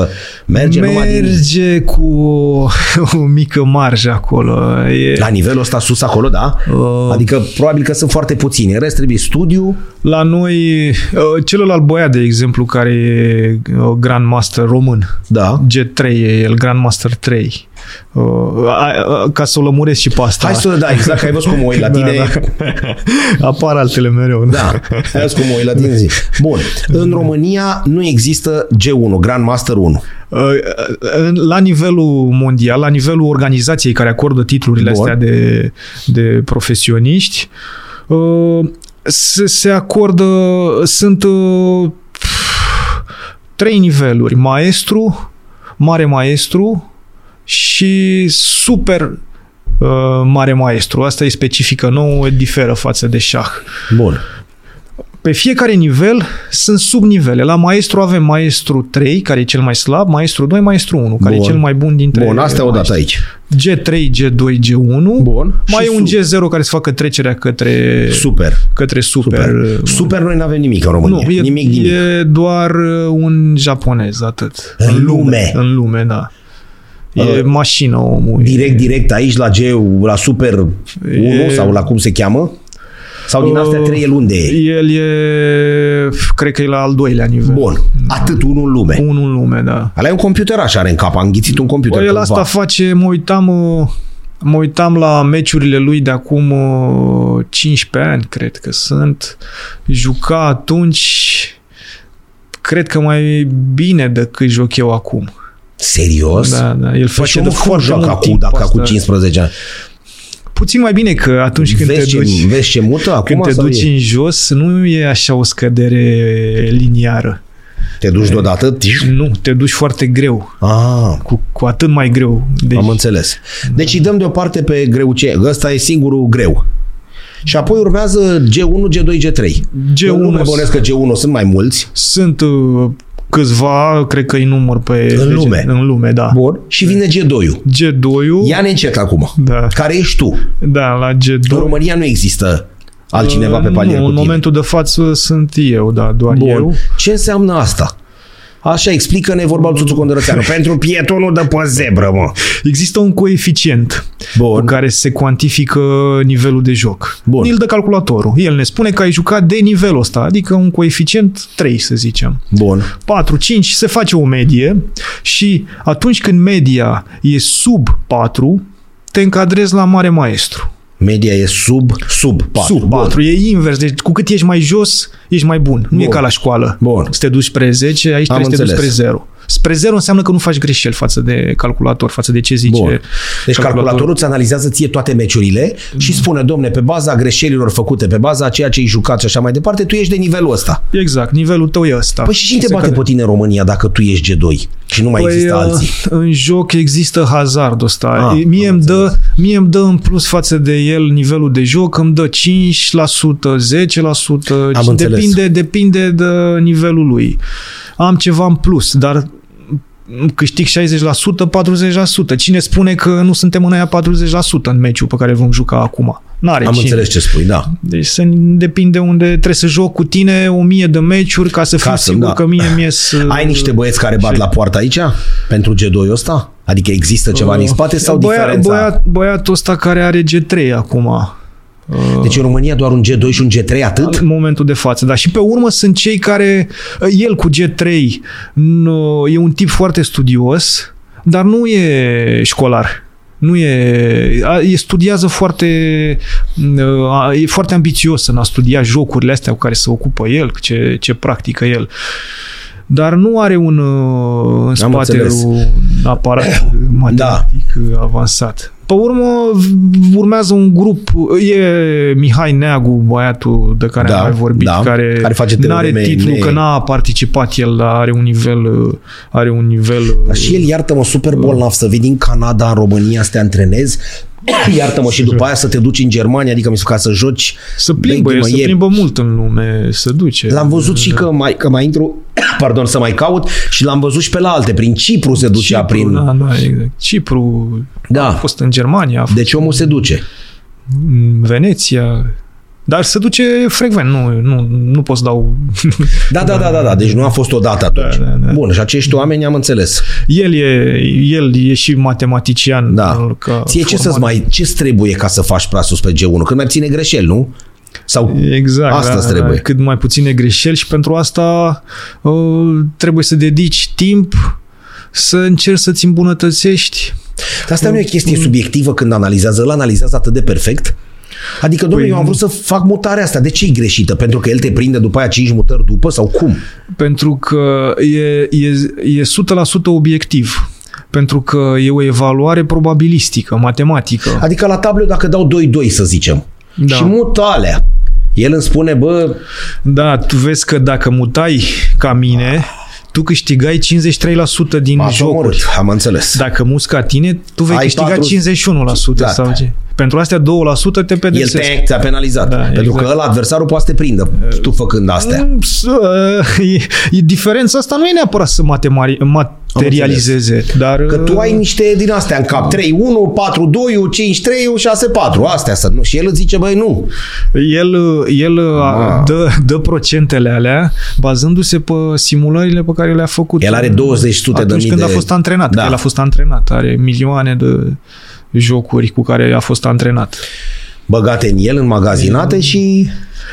Merge, numai din... Merge cu o, o mică marjă acolo. E, La nivelul ăsta sus acolo, da? Uh. Adică probabil că sunt foarte puțini. În rest trebuie studiu. La noi, uh, celălalt băiat, de exemplu, care e uh, Grandmaster român, Da. G3 e el, Grandmaster 3. Uh, a- a- ca să o lămuresc și pe asta. Hai să, da, exact, că ai văzut cum mă uit la tine. Da, da. Apar altele mereu. Da, ai văzut cum mă uit la tine zi. Bun, în România nu există G1, Grandmaster 1. Uh, în- La nivelul mondial, la nivelul organizației care acordă titlurile Bun. astea de, de profesioniști, uh, se, se acordă, sunt uh, trei niveluri. Maestru, mare maestru și super uh, mare maestru. Asta e specifică nouă, diferă față de șah. Bun. Pe fiecare nivel sunt subnivele. La maestru avem maestru 3, care e cel mai slab, maestru 2, maestru 1, care Bun. e cel mai bun dintre Bun, astea odată aici. G3, G2, G1. Bun. Mai Și e un sub- G0 care să facă trecerea către Super. către super. Super. Super noi nu avem nimic în România. Nu, e, nimic, nimic. e doar uh, un japonez, atât. În lume. În lume, da. E Uh, mașină omul. Direct, direct aici la G, la Super 1 E- sau la cum se cheamă? Sau din astea Uh, trei el unde e? El e, cred că e la al doilea nivel. Bun. Atât unul în lume. Unul în lume, da. Ăla e un computer așa, are în cap, a înghițit un computer. Bă, el cândva. asta face, mă uitam, uh, mă uitam la meciurile lui de acum uh, 15 ani, cred că sunt. Juca atunci, cred că mai bine decât joc eu acum. Serios? Da, da, el Păi face și de omul cum foarte joacă mult acum, timp dacă asta. cu 15 ani? Puțin mai bine că atunci când vezi, te duci, ce, vezi ce mută acum? când te sau duci e? în jos, nu e așa o scădere liniară. Te duci deodată? Nu, te duci foarte greu. Ah. Cu, cu atât mai greu. Deci... Am înțeles. Deci îi dăm deoparte pe greu ce? Ăsta e singurul greu. Și apoi urmează G1, G2, G3. G1. Eu nu mă că G1 sunt mai mulți. Sunt uh, câțiva, cred că îi număr pe... În lume. În lume, da. Bun. Și vine G2-ul. G2-ul. Ia-ne încet acum. Da. Care ești tu? Da, la G2. În România nu există altcineva pe palier nu, cu în tine. momentul de față sunt eu, da, doar Bun. eu. Ce înseamnă asta? Așa, explică-ne vorba lui Țuțu Condorățeanu. Pentru pietonul de pe zebră, mă. Există un coeficient Bun. cu care se cuantifică nivelul de joc. Bun. El dă calculatorul. El ne spune că ai jucat de nivelul ăsta, adică un coeficient 3, să zicem. Bun. 4, 5, se face o medie și atunci când media e sub 4, te încadrezi la mare maestru. Media e sub, sub 4. Sub 4, e invers. Deci cu cât ești mai jos, ești mai bun. Nu Bun. e ca la școală. Bun. Să te duci spre 10, aici Am trebuie să te duci înțeles. spre 0. Spre 0 înseamnă că nu faci greșeli față de calculator, față de ce zice Bun. Deci calculatorul îți analizează ție toate meciurile și spune, domne, pe baza greșelilor făcute, pe baza a ceea ce ai jucat și așa mai departe, tu ești de nivelul ăsta. Exact, nivelul tău e ăsta. Păi și cine te Se bate cade- pe tine în România dacă tu ești G2 și nu mai Păi, există uh, alții? În joc există hazardul ăsta. Ah, mie, am îmi dă, mie îmi dă în plus față de el nivelul de joc, îmi dă 5%, 10%, Am și înțeles. depinde, depinde de nivelul lui. Am ceva în plus, dar câștig 60%, 40%. Cine spune că nu suntem în aia 40% în meciul pe care îl vom juca acum? N-are Am cine. înțeles ce spui, da. Deci se depinde unde trebuie să joc cu tine o mie de meciuri ca să fiu Ca să- sigur da. că mie mi să... Ai niște băieți care bat la poartă aici? Pentru G2 ăsta? Adică există ceva din spate sau Băia- diferența? Băiat, băiatul ăsta care are G3 acum. Deci în România doar un G2 și un G3 atât? În momentul de față, dar și pe urmă sunt cei care, el cu G3 nu, e un tip foarte studios, dar nu e școlar. Nu e, a- e studiază foarte, a- e foarte ambițios în a studia jocurile astea cu care se ocupă el, ce, ce practică el. Dar nu are un uh, în spate înțeles. un aparat matematic da. avansat. Pe urmă v- urmează un grup, e Mihai Neagu, băiatul de care Da, am mai vorbit, da, care, care face n-are teoreme titlu, ne- că n-a participat el, dar are un nivel, uh, are un nivel uh, Dar și el, iartă-mă, super bolnav să vii din Canada în România să te antrenezi, iartă-mă și după aia să te duci în Germania, adică mi se ca să joci. să plimbă, Băi, el mă, se e- plimbă mult în lume, se duce. L-am văzut și că mai, că mai intru, pardon, să mai caut și l-am văzut și pe la alte, prin Cipru se ducea, Cipru, prin... Da, da, exact. Cipru, Da. a fost în Germania, a fost Deci omul se duce. în Veneția, dar se duce frecvent, nu, nu, nu pot să dau... Da, da, da, da, da, deci nu a fost odată atunci. Da, da, da. Bun, și acești oameni am înțeles. El e, el e și matematician. Da. Ca Ție ce să-ți format. mai, ce trebuie ca să faci prea sus pe G1? Când mai ține greșeli, nu? Sau Exact, asta da, îți trebuie. Da, cât mai puține greșeli și pentru asta uh, trebuie să dedici timp să încerci să-ți îmbunătățești. Dar asta nu e o chestie subiectivă când analizează. El analizează atât de perfect? Adică, domnule, Păi eu am nu. vrut să fac mutarea asta. De ce e greșită? Pentru că el te prinde după aia 5 mutări după? Sau cum? Pentru că e, e, e 100% obiectiv. Pentru că e o evaluare probabilistică, matematică. Adică la tableu dacă dau 2-2 să zicem Da. și mut alea, el îmi spune, bă, Da, tu vezi că dacă mutai ca mine, tu câștigai 53% din m-a jocuri. omorât, am înțeles. Dacă muți ca tine, tu vei Ai câștiga patru- 51% Da. sau ce. Pentru astea 2% te El pedepsesc. te, ți-a penalizat. Da, pentru exact. că ăla adversarul poate să te prindă tu făcând astea. Mm, să- e, e, diferența asta nu e neapărat să matemari, materializeze, dar... Că tu ai niște din astea în cap. 3-1, 4-2, 5-3, 6-4. Astea sunt. nu? Și el îți zice, băi, nu. El, el Ah. dă, dă procentele alea bazându-se pe simulările pe care le-a făcut. El are 20 sute de Atunci mii când de- a fost antrenat. Da. Da. El a fost antrenat. Are milioane de jocuri cu care a fost antrenat. Băgate în el, în magazinate și...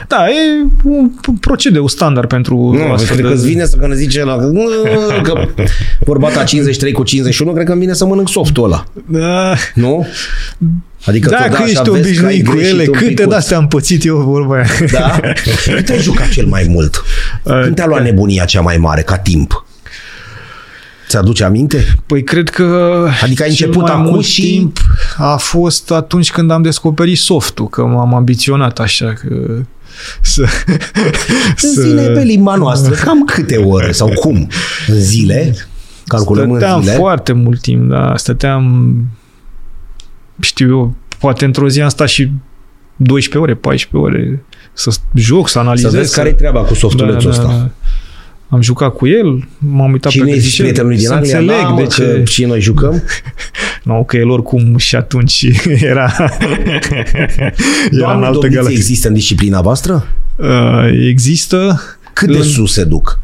Da, e un procedeu standard pentru Nu, astfel cred de- că îți vine să când îți zice la... Că vorba ta 53 cu 51, cred că îmi vine să mănânc softul ăla. Da, Nu? Adică da tot că așa ești vezi că ai obișnuit cu greșit ele. un Câte picuț. de-astea am pățit eu vorba aia. Da? Cât ai jucat cel mai mult? Când te-a luat nebunia cea mai mare, ca timp? Ți-aduce aminte? Păi cred că Adică ai cel început mai acum mult și- timp a fost atunci când am descoperit softul, că m-am ambiționat așa, că să, să... Zile pe limba noastră, cam câte ore sau cum? În zile? Calculăm stăteam în zile? foarte mult timp, da. Stăteam, știu eu, poate într-o zi am stat și 12 ore, 14 ore să joc, să analizez. Să vezi care e treaba cu softulețul da, ăsta. Da, da. Am jucat cu el, m-am uitat Cine pe e prietenul din Anglia? înțeleg da, de ce... și noi jucăm? nu, că el oricum și atunci era, era în altă galaxie. există în disciplina voastră? Uh, există. Cât de în... sus se duc?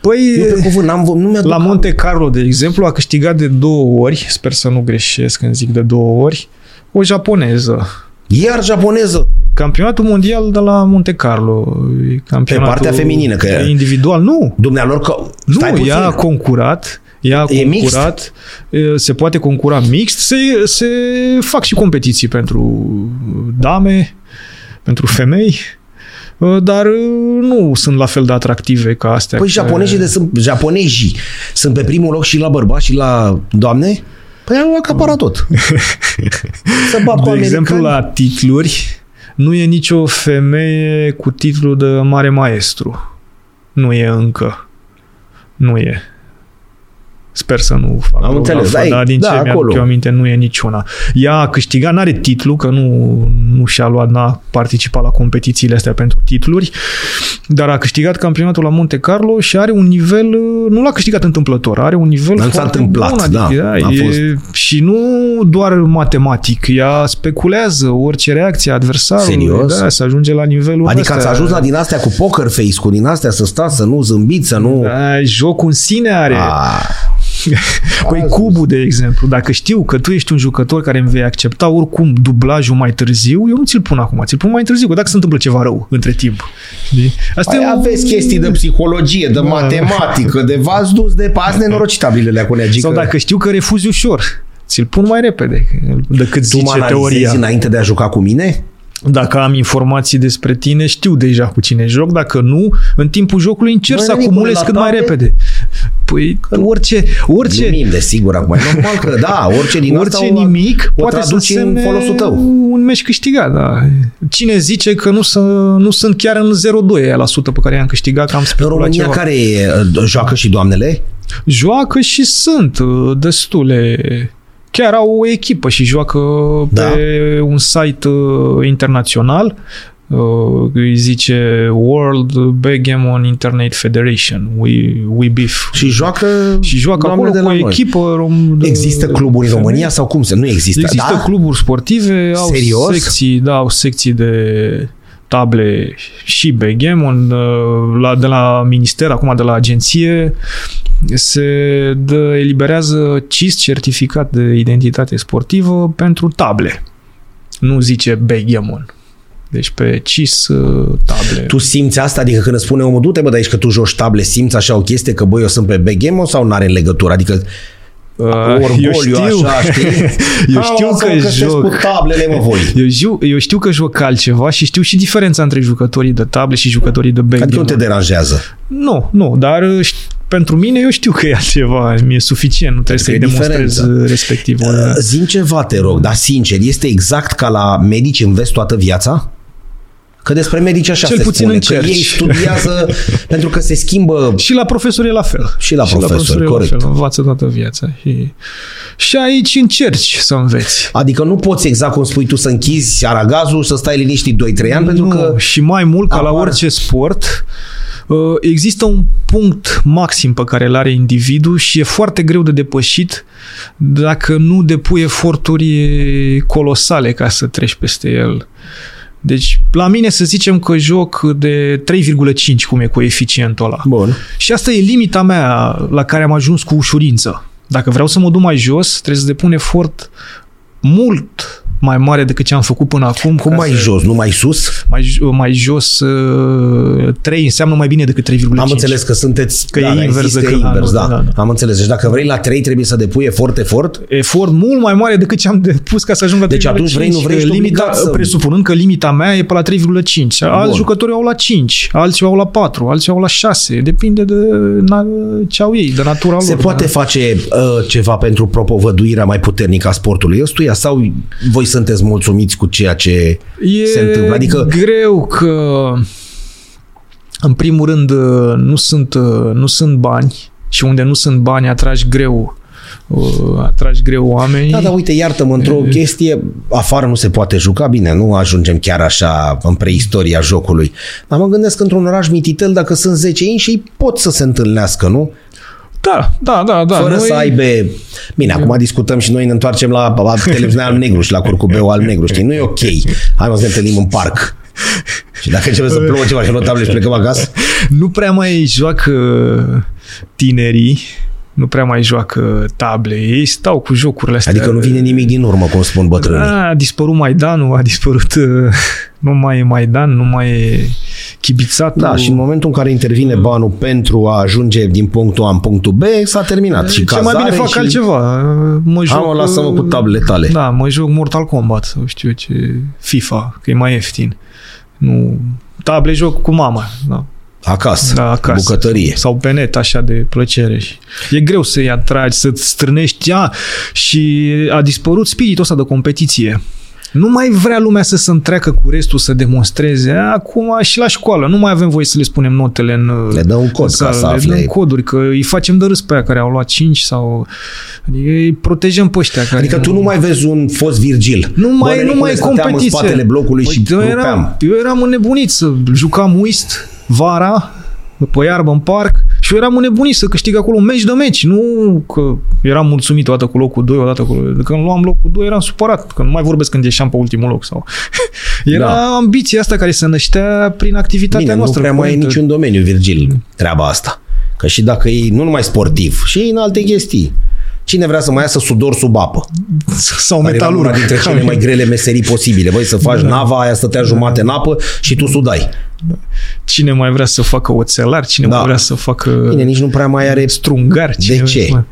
Păi, Eu pe cuvânt, n-am, nu mi la Monte Carlo, de exemplu, a câștigat de două ori, sper să nu greșesc când zic de două ori, o japoneză. Iar japoneză? Campionatul mondial de la Monte Carlo. Campionatul Pe partea feminină. Că individual, nu. Dumnealor că... Nu, ea a concurat. Ea a e concurat, mixt? se poate concura mixt, se, se fac și competiții pentru dame, pentru femei, dar nu sunt la fel de atractive ca astea. Păi japonezii, de, sunt, japonezii sunt pe primul loc și la bărbați și la doamne? Păi au acaparat tot. Să bat de exemplu, la titluri, nu e nicio femeie cu titlul de mare maestru. Nu e încă. Nu e. Sper să nu fac Am înțeles, da, dar din da, ce acolo. mi-aduc eu aminte, nu e niciuna. Ea a câștigat, n-are titlu, că nu, nu și-a luat, n-a participat la competițiile astea pentru titluri, dar a câștigat campionatul la Monte Carlo și are un nivel, nu l-a câștigat întâmplător, are un nivel nu foarte întâmplat, bun, adică, da, da e, fost. și nu doar matematic, ea speculează orice reacție a adversarului, Serios? da, să ajunge la nivelul Adică astea. ați ajuns la din astea cu poker face, cu din astea să stați, să nu zâmbiți, să nu... Da, jocul în sine are... Ah. Păi Cubu, de exemplu, dacă știu că tu ești un jucător care îmi vei accepta oricum dublajul mai târziu, eu nu ți-l pun acum, ți-l pun mai târziu, că dacă se întâmplă ceva rău între timp. Asta păi e aveți chestii de psihologie, de matematică, de v-ați dus de pas nenorocitabilele cu neagică. Sau dacă știu că refuzi ușor, ți-l pun mai repede decât tu zice teoria. înainte de a juca cu mine? Dacă am informații despre tine, știu deja cu cine joc. Dacă nu, în timpul jocului încerc să acumulez cât mai repede. Păi orice... orice Glumim, desigur, acum e normal că da, orice din orice asta nimic o poate să în folosul tău. un meci câștigat, da. Cine zice că nu, să, nu sunt chiar în 0,2 la sută pe care i-am câștigat, că am În România ceva. care e, joacă și doamnele? Joacă și sunt destule chiar au o echipă și joacă da. pe un site uh, internațional uh, îi zice World Backgammon Internet Federation We, We Beef și joacă și joacă acolo cu o echipă rom, există cluburi în România sau cum se nu există există da? cluburi sportive au Serios? secții da au secții de table și backgammon la, de la minister, acum de la agenție se dă, eliberează CIS, certificat de identitate sportivă, pentru table. Nu zice backgammon. Deci pe CIS table. Tu simți asta? Adică când îți spune omul, du-te bă de aici că tu joci table, simți așa o chestie că băi eu sunt pe backgammon sau nu are legătură? Adică Uh, eu știu, așa, știi? eu știu că, că joc cu tablele, mă, voi. Eu știu, eu știu că joc altceva și știu și diferența între jucătorii de table și jucătorii de backgammon. Adică nu te deranjează? Nu, nu, dar pentru mine eu știu că e altceva, mi-e suficient, nu trebuie să-i demonstrez respectiv. Uh, Zim ceva, te rog, dar sincer, este exact ca la medici înveți toată viața? Că despre medici așa Cel se puțin spune, încerci. că ei studiază pentru că se schimbă... Și la profesori e la fel. Și la și profesori, la profesori corect. La fel, învață toată viața. Și, și aici încerci să înveți. Adică nu poți exact cum spui tu să închizi aragazul și să stai liniștit 2-3 ani, pentru nu, că... Și mai mult, ca apar... la orice sport, există un punct maxim pe care îl are individul și e foarte greu de depășit dacă nu depui eforturi colosale ca să treci peste el. Deci, la mine să zicem că joc de 3,5, cum e coeficientul ăla. Bun. Și asta e limita mea la care am ajuns cu ușurință. Dacă vreau să mă duc mai jos, trebuie să depun efort mult mai mare decât ce am făcut până acum. Cum mai să... jos, nu mai sus? Mai, mai jos uh, 3 înseamnă mai bine decât 3,5. Am înțeles că sunteți... Că da, e invers decât invers, da, da. da, da. Am înțeles. Deci dacă vrei la 3 trebuie să depui efort, efort? Efort mult mai mare decât ce am depus ca să ajung la 3,5. Deci atunci vrei, nu vrei, limita, să... Presupunând că limita mea e pe la 3,5. Alți jucători au la 5, alții au la 4, alții au la 6. Depinde de na, ce au ei, de natura Se lor. poate da? face uh, ceva pentru propovăduirea mai puternică a sportului ăstuia sau voi sunteți mulțumiți cu ceea ce e se întâmplă? Adică greu că în primul rând nu sunt, nu sunt bani și unde nu sunt bani atragi greu atragi greu oamenii. Da, dar uite, iartă-mă, într-o chestie, afară nu se poate juca, bine, nu ajungem chiar așa în preistoria jocului. Dar mă gândesc că într-un oraș mititel, dacă sunt 10 inși, ei pot să se întâlnească, nu? Da, da, da. da. Fără noi... să aibă... Bine, acum discutăm și noi ne întoarcem la, la televiziunea al negru și la curcubeu al negru, știi? Nu e ok. Hai mă să ne întâlnim în parc. Și dacă începe să plouă ceva și luăm table și plecăm acasă? Nu prea mai joacă tinerii nu prea mai joacă table. Ei stau cu jocurile astea. Adică nu vine nimic din urmă, cum spun bătrânii. A, a dispărut Maidanul, a dispărut... Uh, nu mai e Maidan, nu mai e chibițatul. Da, și în momentul în care intervine banul pentru a ajunge din punctul A în punctul B, s-a terminat. Și Ce mai bine fac și... altceva. Mă joc, Am, lasă-mă cu tablele tale. Da, mă joc Mortal Kombat sau știu eu ce, FIFA, că e mai ieftin. Nu, table joc cu mama. Da acasă, da, acasă. bucătărie. Sau pe net, așa de plăcere. E greu să-i atragi, să-ți strânești ea și a dispărut spiritul ăsta de competiție. Nu mai vrea lumea să se întreacă cu restul, să demonstreze. Acum și la școală nu mai avem voie să le spunem notele în Le dăm un cod ca să afle. Le dăm coduri, că îi facem de râs pe aia care au luat 5 sau... Adică îi protejăm pe ăștia care... Adică nu... tu nu mai vezi un fost Virgil. Nu mai, Bă, nu mai e competiție. în spatele blocului păi și eu eram, eu eram înnebunit să jucam whist vara pe iarbă în parc și eu eram înnebunit să câștig acolo meci de meci. Nu că eram mulțumit odată cu locul 2, odată cu... Când luam locul 2 eram supărat, că nu mai vorbesc când ieșeam pe ultimul loc. sau Era da. ambiția asta care se năștea prin activitatea Bine, noastră. nu prea mai e niciun domeniu, Virgil, treaba asta. Că și dacă e nu numai sportiv, și în alte chestii. Cine vrea să mai iasă sudor sub apă? Sau metalurg. Una dintre cele mai grele meserii posibile. Băi, să faci da. nava, aia stătea jumate în apă și tu sudai. Da. Cine mai vrea să facă oțelar, cine da. mai vrea să facă Bine, nici nu prea mai are strungar. De ce? Mai...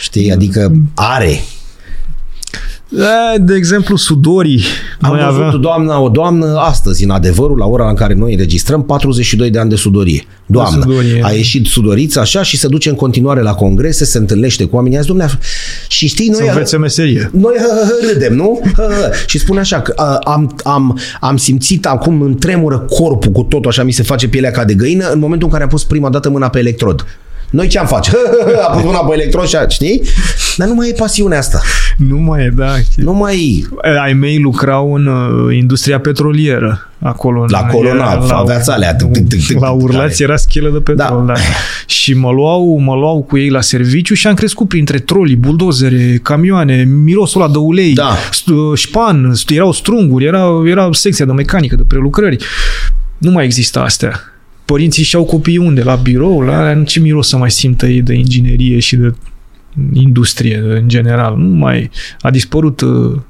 Știi? Adică are da, de exemplu, sudorii. Am noi văzut avea... doamna, o doamnă astăzi, în adevărul, la ora în care noi înregistrăm, 42 de ani de sudorie. Doamnă, de sudorie. a ieșit sudorița așa și se duce în continuare la congrese, se întâlnește cu oamenii. Azi, domnule, și știi, noi... Să învețe meserie. Noi râdem, nu? și spune așa, că am, am, am simțit acum în tremură corpul cu totul, așa mi se face pielea ca de găină, în momentul în care am pus prima dată mâna pe electrod. Noi ce am face? a pus mâna pe electrod și știi? Dar nu mai e pasiunea asta. Nu mai e, da. Nu mai e. Ai mei lucrau în uh, industria petrolieră. Acolo. La colonat, aveați alea. La urlați era schelă de petrol, da. da. Și mă luau, mă luau cu ei la serviciu și am crescut printre troli, buldozere, camioane, mirosul ăla de ulei, da. Uh, șpan, erau strunguri, era, era secția de mecanică, de prelucrări. Nu mai există astea părinții și-au copiii unde? La birou? La ce miros să mai simtă ei de inginerie și de industrie în general. Nu mai a dispărut uh,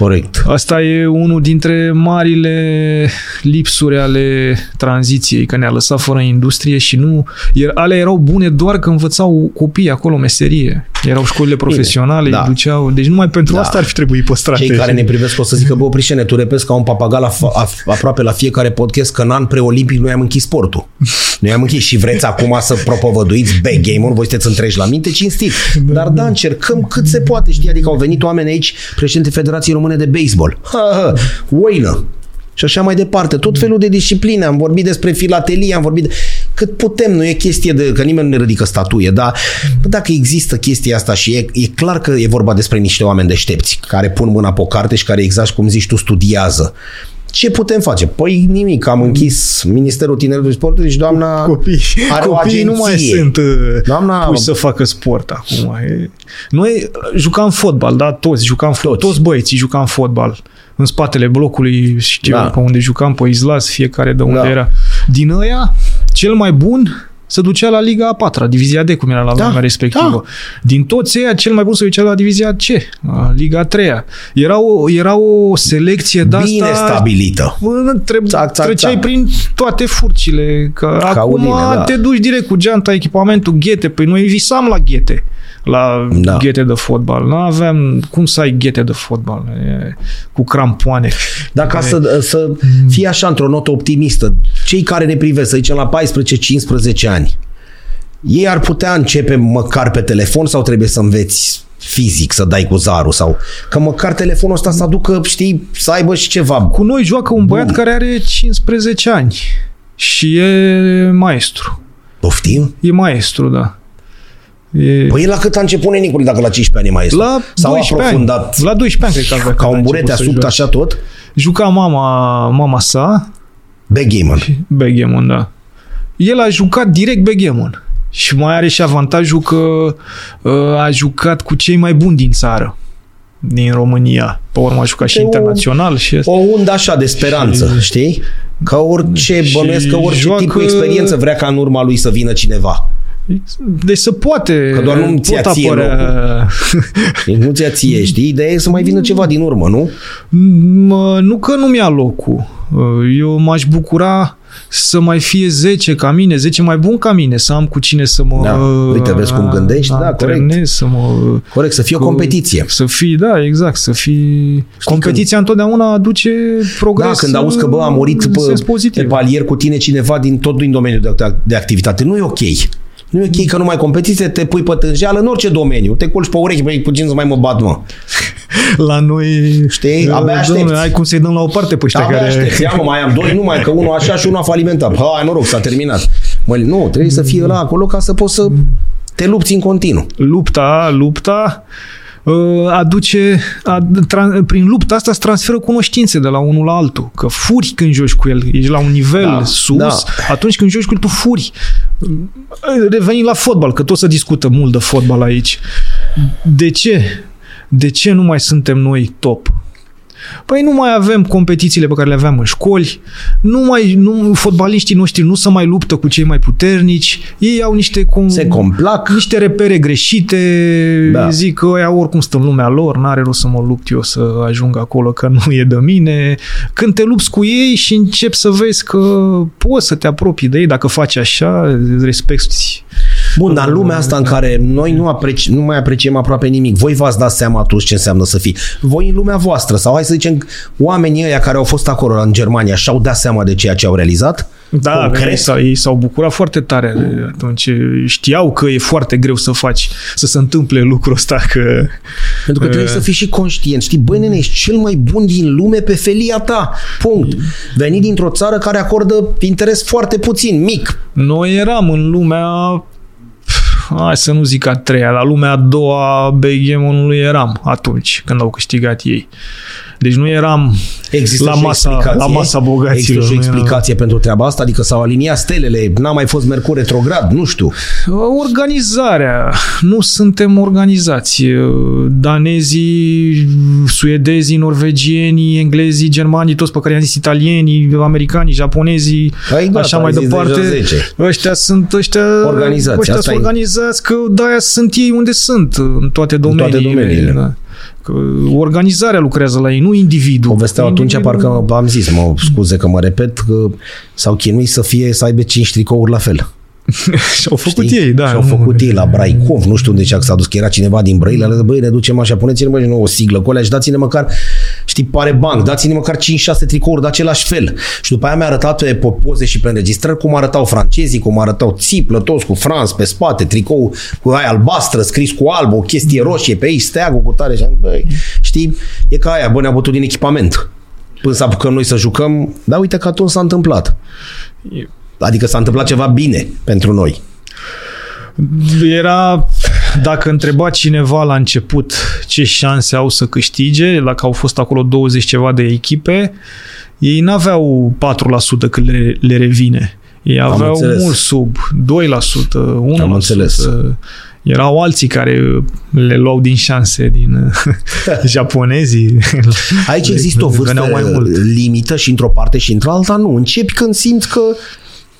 Corect. Asta e unul dintre marile lipsuri ale tranziției, că ne-a lăsat fără industrie și nu... Ale erau bune doar că învățau copiii acolo meserie. Erau școlile profesionale, Bine, da. duceau... Deci numai pentru da. asta ar fi trebuit păstrate. Cei care ne privesc o să zică, bă, Prișene, tu repezi ca un papagal la aproape la fiecare podcast că în an preolimpic noi am închis sportul. Noi am închis și vreți acum să propovăduiți back game-ul, voi sunteți întregi la minte, cinstit. Da, Dar da, încercăm cât se poate, știi, adică au venit oameni aici, președinte Federației Române de Baseball. Ha, ha, oină. Și așa mai departe. Tot felul de discipline. Am vorbit despre filatelie, am vorbit de... Cât putem, nu e chestie de... Că nimeni nu ne ridică statuie, dar dacă există chestia asta și e, e clar că e vorba despre niște oameni deștepți care pun mâna pe o carte și care, exact cum zici tu, studiază. Ce putem face? Păi nimic, am închis Ministerul Tineretului Sportului și doamna copii, are copii nu mai sunt uh, doamna... puși să facă sport acum. Noi jucam fotbal, da? Toți jucam toți, toți băieții jucam fotbal în spatele blocului, știu, da. pe unde jucam, pe Izlas, fiecare de unde da. era. Din ăia, cel mai bun se ducea la Liga a patra, Divizia D, cum era la da, vremea respectivă. Da. Din toți ăia, cel mai bun se ducea la Divizia C, la Liga a treia. Era o, era o selecție de Bine asta... stabilită. Treb, țac, țac, treceai țac. prin toate furcile. Că Ca acum unine, da. te duci direct cu geanta, echipamentul, ghete. Păi noi visam la ghete la da. ghete de fotbal. Nu aveam cum să ai ghete de fotbal e, cu crampoane. Dar ca e... să, să fie așa într-o notă optimistă, cei care ne privesc, să zicem la 14-15 ani, ei ar putea începe măcar pe telefon sau trebuie să înveți fizic să dai cu zarul sau că măcar telefonul ăsta să aducă, știi, să aibă și ceva. Cu noi joacă un băiat Bun. care are 15 ani și e maestru. Poftim? E maestru, da. E... Păi la cât a început Nenicului dacă la 15 ani e maestru? La Sau 12 aprofundat? Ani. La 12 ani cred că avea. Ca un burete asubt așa tot? Juca mama, mama sa. Backgammon. Backgammon, da. El a jucat direct backgammon. Și mai are și avantajul că uh, a jucat cu cei mai buni din țară din România. Pe urmă a jucat și o, internațional. Și o undă așa de speranță, și, știi? Ca orice, bănuiesc că orice joacă... tip de experiență vrea ca în urma lui să vină cineva. Deci se poate. Că doar nu ți-a ție apărea... Nu ți-a ție, știi? Ideea e să mai vină ceva din urmă, nu? Nu că nu mi-a locul. Eu m-aș bucura să mai fie 10 ca mine, 10 mai bun ca mine, să am cu cine să mă... Da, uite, vezi cum gândești, da, corect. Să mă, corect, să fie o competiție. Să fii, da, exact, să fii... Știi Competiția când... întotdeauna aduce progres. Da, când auzi că, bă, a murit pe, pe palier cu tine cineva din tot din domeniul de, de activitate, nu e ok. Nu e ok că nu mai competiție, te pui pe tânjeală în orice domeniu. Te culci pe urechi, băi, puțin să mai mă bat, mă. La noi... Știi? Abia aștepți. Domnule, ai cum să-i dăm la o parte pe ăștia Abia care... aștepți. Ia mă, mai am doi, numai că unul așa și unul a falimentat. Hai, noroc, s-a terminat. Mă, nu, trebuie să fie la acolo ca să poți să te lupți în continuu. Lupta, lupta Uh, aduce, ad, tra, prin lupta asta se transferă cunoștințe de la unul la altul. Că furi când joci cu el, ești la un nivel da, sus, da. atunci când joci cu el, tu furi. Uh, revenim la fotbal, că tot se discută mult de fotbal aici. De ce? De ce nu mai suntem noi top? Păi nu mai avem competițiile pe care le aveam în școli, nu mai, nu, fotbaliștii noștri nu se mai luptă cu cei mai puternici, ei au niște, cum, Se complac. niște repere greșite, da. zic că ăia oricum sunt în lumea lor, n-are rost să mă lupt eu să ajung acolo că nu e de mine. Când te lupți cu ei și începi să vezi că poți să te apropii de ei, dacă faci așa, respecti Bun, dar în lumea asta în care noi nu, apreci, nu mai apreciem aproape nimic, voi v-ați dat seama atunci ce înseamnă să fii. Voi în lumea voastră, sau hai să zicem, oamenii ăia care au fost acolo în Germania și-au dat seama de ceea ce au realizat? Da, ei, s-au, ei s-au bucurat foarte tare atunci. Știau că e foarte greu să faci, să se întâmple lucrul ăsta. Că, Pentru că trebuie uh, să fii și conștient. Știi, băi, nene, ești cel mai bun din lume pe felia ta. Punct. Veni dintr-o țară care acordă interes foarte puțin, mic. Noi eram în lumea hai să nu zic a treia, la lumea a doua Begemonului eram atunci, când au câștigat ei. Deci nu eram Există la masa, la masa bogaților. Există și o explicație pentru treaba asta? Adică s-au aliniat stelele, n-a mai fost Mercur retrograd, nu știu. Organizarea. Nu suntem organizați. Danezii, suedezii, norvegieni, englezii, germanii, toți pe care i-am zis italienii, americanii, japonezii, Ai, gata, așa mai departe. Ăștia sunt ăștia, organizați, ăștia sunt organizați că de-aia sunt ei unde sunt, în toate domeniile. În toate domeniile. Da. Că organizarea lucrează la ei, nu individul. Povesteau atunci, parcă am zis, mă scuze că mă repet, că s-au chinuit să fie, să aibă cinci tricouri la fel. Și-au făcut Știi? ei, da. Și-au făcut ei la Braicov, nu știu unde ce s-a dus, că era cineva din Brăila, le băi, ne ducem așa, puneți-ne mă o siglă cu alea și dați-ne măcar, știi, pare banc, dați-ne măcar 5-6 tricouri de același fel. Și după aia mi-a arătat pe poze și pe înregistrări cum arătau francezii, cum arătau țiplă, toți cu Franz pe spate, tricou cu aia albastră, scris cu alb, o chestie roșie pe aici, steagul cu tare și am, băi, știi, e ca aia, bă, ne-a bătut din echipament. Până să apucăm noi să jucăm, dar uite că atunci s-a întâmplat. Adică s-a întâmplat ceva bine pentru noi. Era, dacă întreba cineva la început ce șanse au să câștige, dacă au fost acolo 20 ceva de echipe, ei n-aveau 4% când le, le revine. Ei aveau mult sub 2%, 1%. Am înțeles. Erau alții care le luau din șanse, din japonezii. Aici există o vârstă mai mult. limită și într-o parte și într-alta nu. Începi când simți că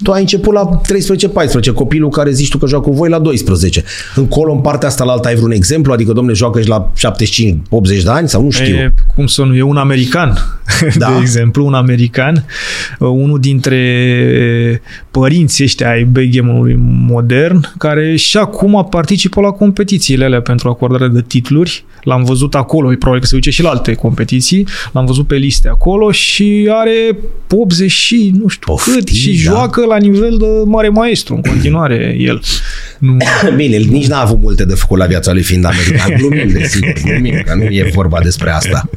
tu ai început la 13-14, copilul care zici tu că joacă cu voi la 12. Încolo, în partea asta la alta, ai vreun exemplu? Adică, domne, joacă și la 75-80 de ani sau nu știu? E, cum să nu, e un american, da. de exemplu, un american, unul dintre părinții ăștia ai backgammon modern, care și acum participă la competițiile alea pentru acordare de titluri. L-am văzut acolo, probabil că se duce și la alte competiții, l-am văzut pe liste acolo și are 80 și nu știu Poftim, cât și da. joacă la nivel de mare maestru în continuare el. Nu. Bine, nici n-a avut multe de făcut la viața lui fiind american. Glumim, desigur, glumim, că nu e vorba despre asta.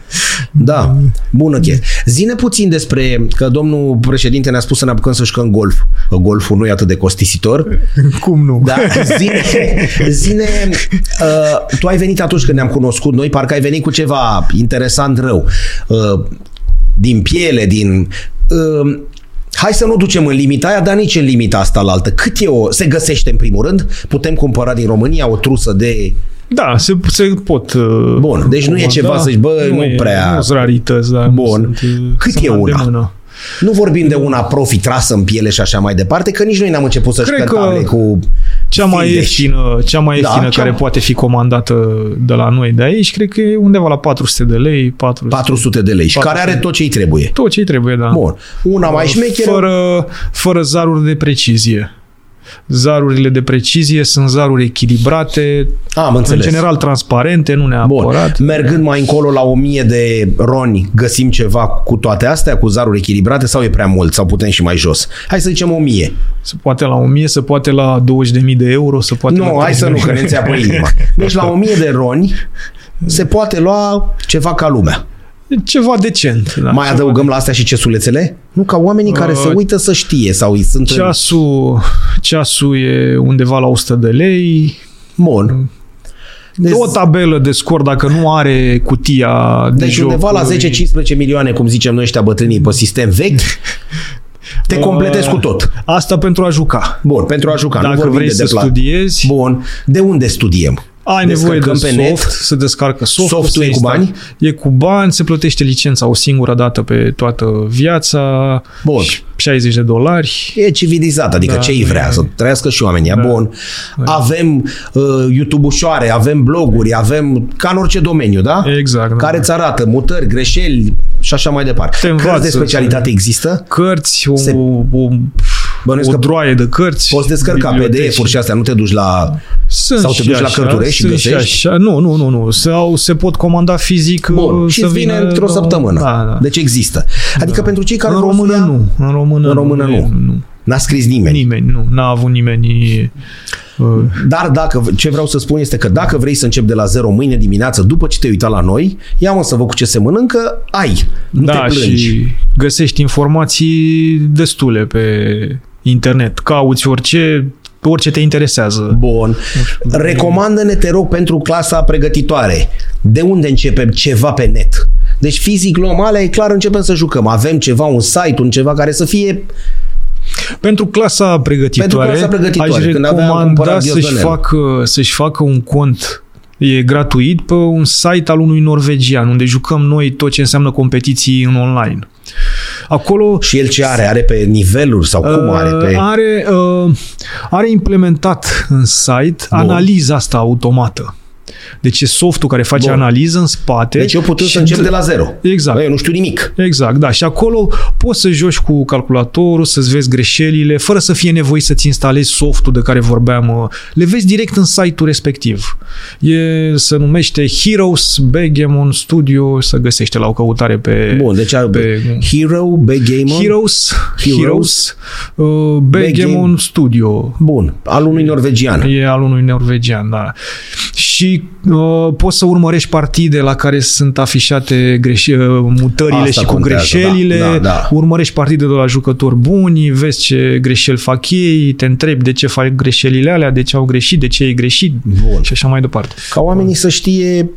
Da, bună chestie. Zine puțin despre, că domnul președinte ne-a spus să ne apucăm să jucăm golf. Că golful nu e atât de costisitor. Cum nu? Da, zine, zine uh, tu ai venit atunci când ne-am cunoscut noi, parcă ai venit cu ceva interesant rău. Uh, din piele, din... Uh, Hai să nu ducem în limita aia, dar nici în limita asta la altă. Cât e o... Se găsește în primul rând? Putem cumpăra din România o trusă de... Da, se, se pot uh, Bun, deci nu e ceva să zici, bă, nu, nu e, prea... Nu sunt rarități, dar Bun. Nu sunt, uh, Cât sunt e la una? îndemână. Nu vorbim de una profi trasă în piele și așa mai departe, că nici noi n-am început să-și Cred că table cu... Cea mai Fildeș. ieftină, cea mai Da, ieftină cea- care poate fi comandată de la noi de aici, cred că e undeva la 400 de lei, 400. 400 de lei și care 400. are tot ce îi trebuie. Tot ce trebuie, da. Bun. Una mai șmecheră. Fără, fără zaruri de precizie. Zarurile de precizie sunt zaruri echilibrate, Am în înțeles. general transparente, nu Bun. neapărat. Mergând mai încolo la 1000 de roni, găsim ceva cu toate astea, cu zaruri echilibrate sau e prea mult sau putem și mai jos? Hai să zicem 1000. Se poate la 1000, se poate la 20.000 de euro, se poate Nu, la hai să nu, că ne înțeapă inima. Deci la 1000 de roni se poate lua ceva ca lumea. Ceva decent. Da, Mai ceva adăugăm la astea și cesulețele? Nu, ca oamenii care Uh, se uită să știe sau îi sunt... în- Ceasul, ceasul e undeva la 100 de lei. Bun. Deci, o tabelă de scor dacă nu are cutia de deci joc. undeva la 10-15 milioane, cum zicem noi ăștia bătrânii, pe sistem vechi, te completezi cu tot. Asta pentru a juca. Bun, pentru a juca. nu Dacă vorbim vrei de să depla- studiezi, Bun. De unde studiem? Ai nevoie de Descărcăm pe soft, net? să descarcă softul. Softul să e cu instale- bani? E cu bani, se plătește licența o singură dată pe toată viața. Bun. 60 de dolari. E civilizat, adică Da, ce îi nu vrea, e- să trăiască și oamenii. Da. Bun. Avem uh, YouTube-ușoare, avem bloguri, avem ca în orice domeniu, da? Exact. da. Care îți arată mutări, greșeli și așa mai departe. Te Cărți de învață, specialitate există? Cărți, o, Se- o, Bănuiesc o că droaie de cărți. Poți descărca biblioteci. PDF-uri și astea, nu te duci la... Sunt Sau te și duci la așa, cărturești și sunt găsești? așa. Nu, nu, nu, nu. Sau se pot comanda fizic Bun, uh, și să îți vine vină într-o la- săptămână. Da, da. Deci există. Adică pentru cei care în vor să română ia- nu. În română, În română nu. nu. N-a scris nimeni. Nimeni, nu. N-a avut nimeni... Uh, Dar dacă, ce vreau să spun este că dacă vrei să începi de la zero mâine dimineață, după ce te-ai uitat la noi, ia mă să văd cu ce se mănâncă, ai. Nu da, te plângi. și găsești informații destule pe internet. Cauți orice, orice te interesează. Bun. Recomandă-ne, te rog, pentru clasa pregătitoare. De unde începem ceva pe net? Deci fizic luăm alea, e clar, începem să jucăm. Avem ceva, un site, un ceva care să fie... Pentru clasa pregătitoare, Pentru clasa pregătitoare, aș când aveam recomanda cumpărat să-și ghiozdanel. facă, să-și facă un cont E gratuit pe un site al unui norvegian, unde jucăm noi tot ce înseamnă competiții în online. Acolo Și el ce are? Are pe niveluri sau cum are? Pe... Uh, Are, uh, are implementat în site Bun. analiza asta automată. Deci e softul care face Bun. analiză în spate. Deci eu putând și să încep dă- de la zero. Exact. Bă, eu nu știu nimic. Exact, da. Și acolo poți să joci cu calculatorul, să-ți vezi greșelile, fără să fie nevoie să-ți instalezi softul de care vorbeam. uh, Le vezi direct în site-ul respectiv. E, se numește Heroes Backgammon Studio, să găsește la o căutare pe... Bun, deci pe... pe Hero, Backgammon. Heroes, Heroes, Heroes uh, Backgammon Studio. Bun, al unui norvegian. E al unui norvegian, da. Și uh, poți să urmărești partide la care sunt afișate greșe- uh, mutările Asta și cu contează, greșelile, da, da, da. urmărești partide de la jucători buni, vezi ce greșeli fac ei, te întrebi de ce fac greșelile alea, de ce au greșit, de ce ai greșit Bun. și așa mai departe. Ca oamenii să știe...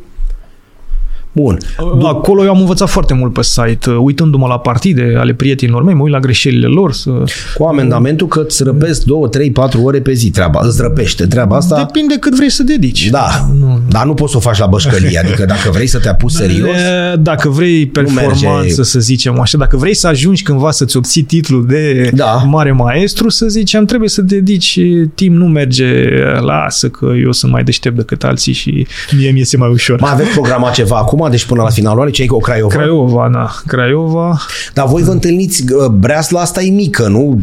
Bun. Acolo eu am învățat foarte mult pe site, uh, uitându-mă la partide ale prietenilor mei, mă uit la greșelile lor. Să... Cu amendamentul că îți răpesc 2, 3, 4 ore pe zi treaba. Îți răpește treaba asta. Depinde cât vrei să dedici. Da, Nu. dar nu poți să o faci la bășcălie. Adică dacă vrei să te apuci serios, E, Dacă vrei performanță, merge. să zicem așa, dacă vrei să ajungi cândva să-ți obții titlul de Da. mare maestru, să zicem, trebuie să dedici timp, nu merge, lasă că eu sunt mai deștept decât alții și mie mi este mai ușor. mai aveți programat ceva acum, deci până la finalul anului, ce ai cu o Craiova? Craiova, da, Craiova. Dar voi vă întâlniți, uh, breasla asta e mică, nu?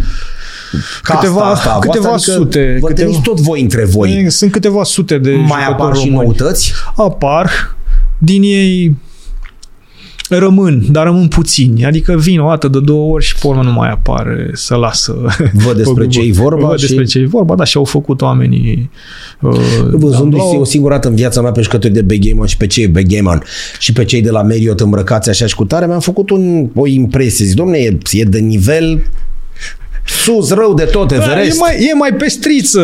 Casta Câteva- asta, câteva voastră, adică sute, Vă câteva- întâlniți tot voi între voi. Sunt câteva sute de Mai jucători apar și români. noutăți? Apar, din ei Rămân, dar rămân puțini. Adică vin o dată de două ori și pe urmă nu mai apare să lasă. Văd despre ce e vorba. Văd și... despre ce e vorba, dar și au făcut oamenii. Uh, Văzându-i o singură dată în viața mea pe jucători de Begamer și pe cei Begamer și pe cei de la Marriott îmbrăcați așa și cu tare, mi-am făcut un, o impresie. Zic, domne, e, e de nivel sus, rău de tot, Everest. Da, e, mai, e mai pestriță,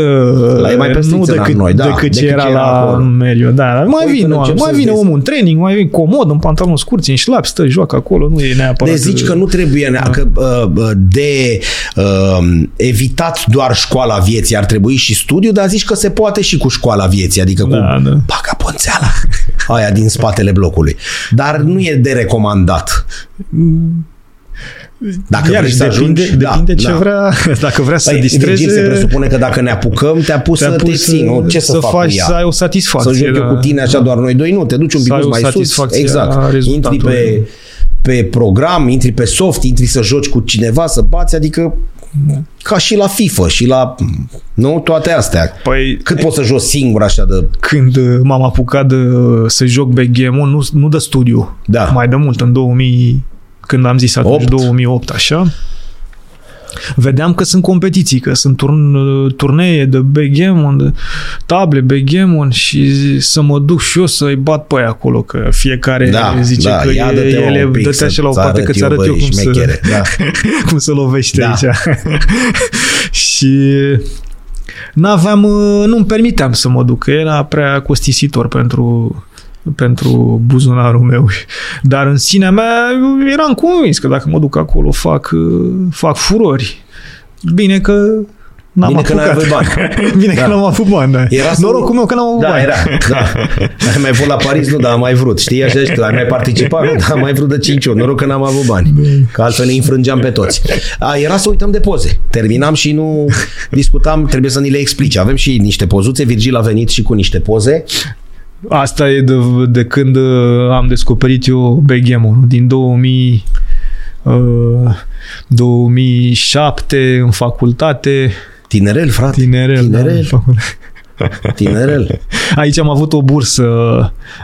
La, e mai pestriță nu decât, noi, da, decât ce decât era ce era la acolo. Meriu. Da, dar mai Uite, vine, încep mai să vine vezi. omul în training, mai vine comod, în pantaloni scurți, în șlapi, stă, joacă acolo, nu e neapărat... Deci zici că nu trebuie da. că, uh, de uh, evitat doar școala vieții, ar trebui și studiu, dar zici că se poate și cu școala vieții, adică cu Da, da. baga ponțeala aia din spatele blocului. Dar nu e de recomandat. Dacă Iar vrei să depinde, ajungi, depinde da, ce da. vrea, dacă vrea să Păi, distreze... Virgil, se presupune că dacă ne apucăm, te-a pus te-a să te pus ții, nu? Ce să, să fac faci, cu ea? să ai o satisfacție. Să joc eu da. cu tine așa doar noi doi, nu, te duci un Să pic ai o mai sus. satisfacție a Exact. Intri rezultatului. pe, pe program, intri pe soft, intri să joci cu cineva, să bați, adică ca și la FIFA și la... Nu? Toate astea. Păi, Cât poți să joci singur așa de... când uh, m-am apucat de, să joc backgammon, nu, nu de studiu, Da. mai de mult, în 2000, când am zis atunci, Opt. 2008, așa, vedeam că sunt competiții, că sunt turn, turnee de backgammon, de table backgammon și să mă duc și eu să-i bat pe aia acolo, că fiecare Da, zice da, că ia e, dă-te, mă, ele un pic dă-te să- așa la o să parte arăt că ți eu, arăt eu băi, cum să, șmechere. Da. cum să lovește Da. aici. și n-aveam, uh, nu-mi permiteam să mă duc, că era prea costisitor pentru pentru buzunarul meu. Dar în sinea mea eram convins că dacă mă duc acolo fac, uh, fac furori. Bine că n-am Bine că n-ai apucat. avut bani. Bine Da. că n-am avut bani, da. Era să- Norocul meu că n-am avut Da, bani. era. Da. Ai mai fost la Paris? Nu, dar am mai vrut. Știi așa și tu, ai mai participat? Nu, dar am mai vrut de 5 ori. Noroc că n-am avut bani. Că altfel ne infrângeam pe toți. A, era să uităm de poze. Terminam și nu discutam, trebuie să ni le explici. Avem și niște pozuțe. Virgil a venit și cu niște poze. Asta e de, de când uh, am descoperit eu backgammon din 2000 uh, 2007 în facultate, Tinerel, frate. tinerel. Da, în Tinerel. facultate. Tinerel. Aici am avut o bursă,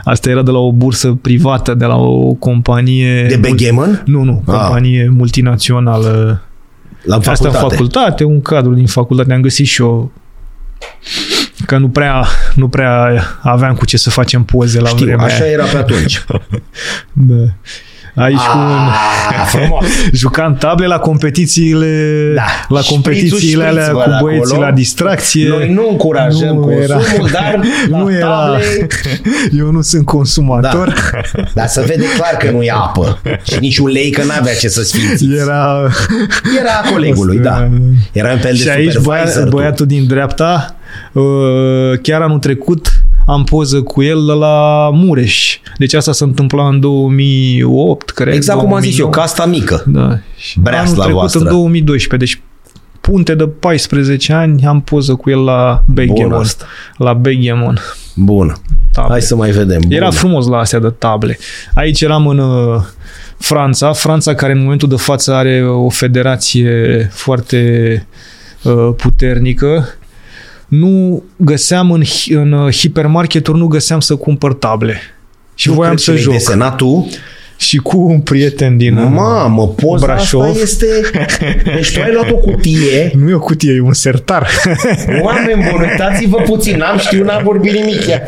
asta era de la o bursă privată, de la o companie... De backgammon? Nu, nu, Ah. companie multinațională. La Asta facultate. în facultate, un cadru din facultate, am găsit și eu că nu prea, nu prea aveam cu ce să facem poze la Știu, vremea așa aia. era pe atunci. Da. Aici cu un, Ah, frumos. jucam table la competițiile Da. la Șprițul, competițiile alea șprițul cu ăla băieții acolo. la distracție. Noi nu încurajăm Nu consumul, era- dar la nu era, table... eu nu sunt consumator. Da. Dar să vede clar că nu e apă. Și nici un lei că n-avea ce să sfinți. Era Era a colegului, da. Era un fel de și aici supervisor. băia, tu. băiatul din dreapta, uh, chiar anul trecut am poză cu el de la Mureș. Deci asta se întâmpla în 2008, cred. Exact cum am zis eu, 2009. casta mică. Da. Și Breasla anul trecut voastră. în 2012. Deci punte de 14 ani am poză cu el la Bun Backgammon. asta. La Backgammon. Bun. Table. Hai să mai vedem. Bun. Era frumos la astea de table. Aici eram în uh, Franța, Franța care în momentul de față are o federație foarte uh, puternică. Nu găseam în, hi- în uh, hipermarketuri, nu găseam să cumpăr table. Și Nu voiam cred să că le-ai joc. desenat tu? Și cu un prieten din uh, Mamă, poza Brașov. asta este... Deci tu ai luat o cutie. Nu e o cutie, e un sertar. Oameni buni, uitați-vă puțin, n-am știut, n-am vorbit nimic. Ia.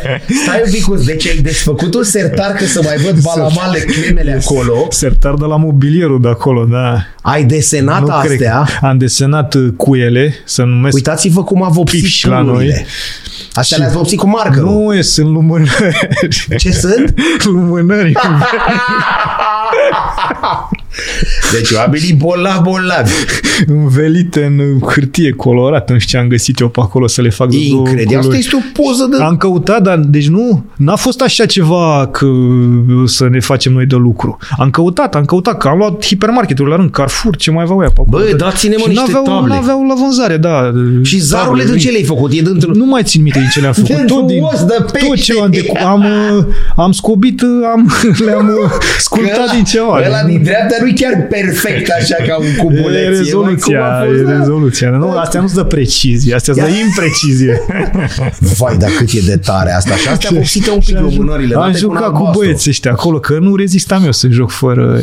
Stai un pic, deci ai desfăcut un sertar că să mai văd balamale, clemele acolo. sertar de la mobilierul de acolo, da. Ai desenat nu cred. astea. Am desenat uh, cuiele, să numesc Uitați-vă cum a vopsit Piși la pâlurile. noi. Astea Și- le-ați vopsit cu markerul. Nu, e, sunt lumânări. Ce sunt? lumânări. Deci oamenii bolnavi, bolnavi. învelite în hârtie colorată. Nu știu ce am găsit eu pe acolo să le fac de două Incredibil. Asta culori. este o poză de... Am căutat, dar deci nu, n-a fost așa ceva că să ne facem noi de lucru. Am căutat, am căutat, că am luat hipermarketuri la rând, Carrefour, ce mai aveau ea pe acolo. Bă, dați-ne mă și niște n-aveau, table. n-aveau la vânzare, da. Și zarurile de ce le-ai făcut? E dintr-un... Nu mai țin minte din ce le-am făcut. Dintr-un Tot, din, os de tot pește. ce am, decu- am, uh, am scobit, uh, am, le-am uh, sculptat Că- din ceva. Ăla din dreapta nu chiar perfect așa ca un cubuleț. E rezoluția, e, e rezoluția. Nu, astea nu-ți dă precizie, astea îți dă imprecizie. Vai, dar cât e de tare asta. Și astea vopsită un pic lumânările. Am jucat cu băieții ăștia acolo, că nu rezistam eu să joc fără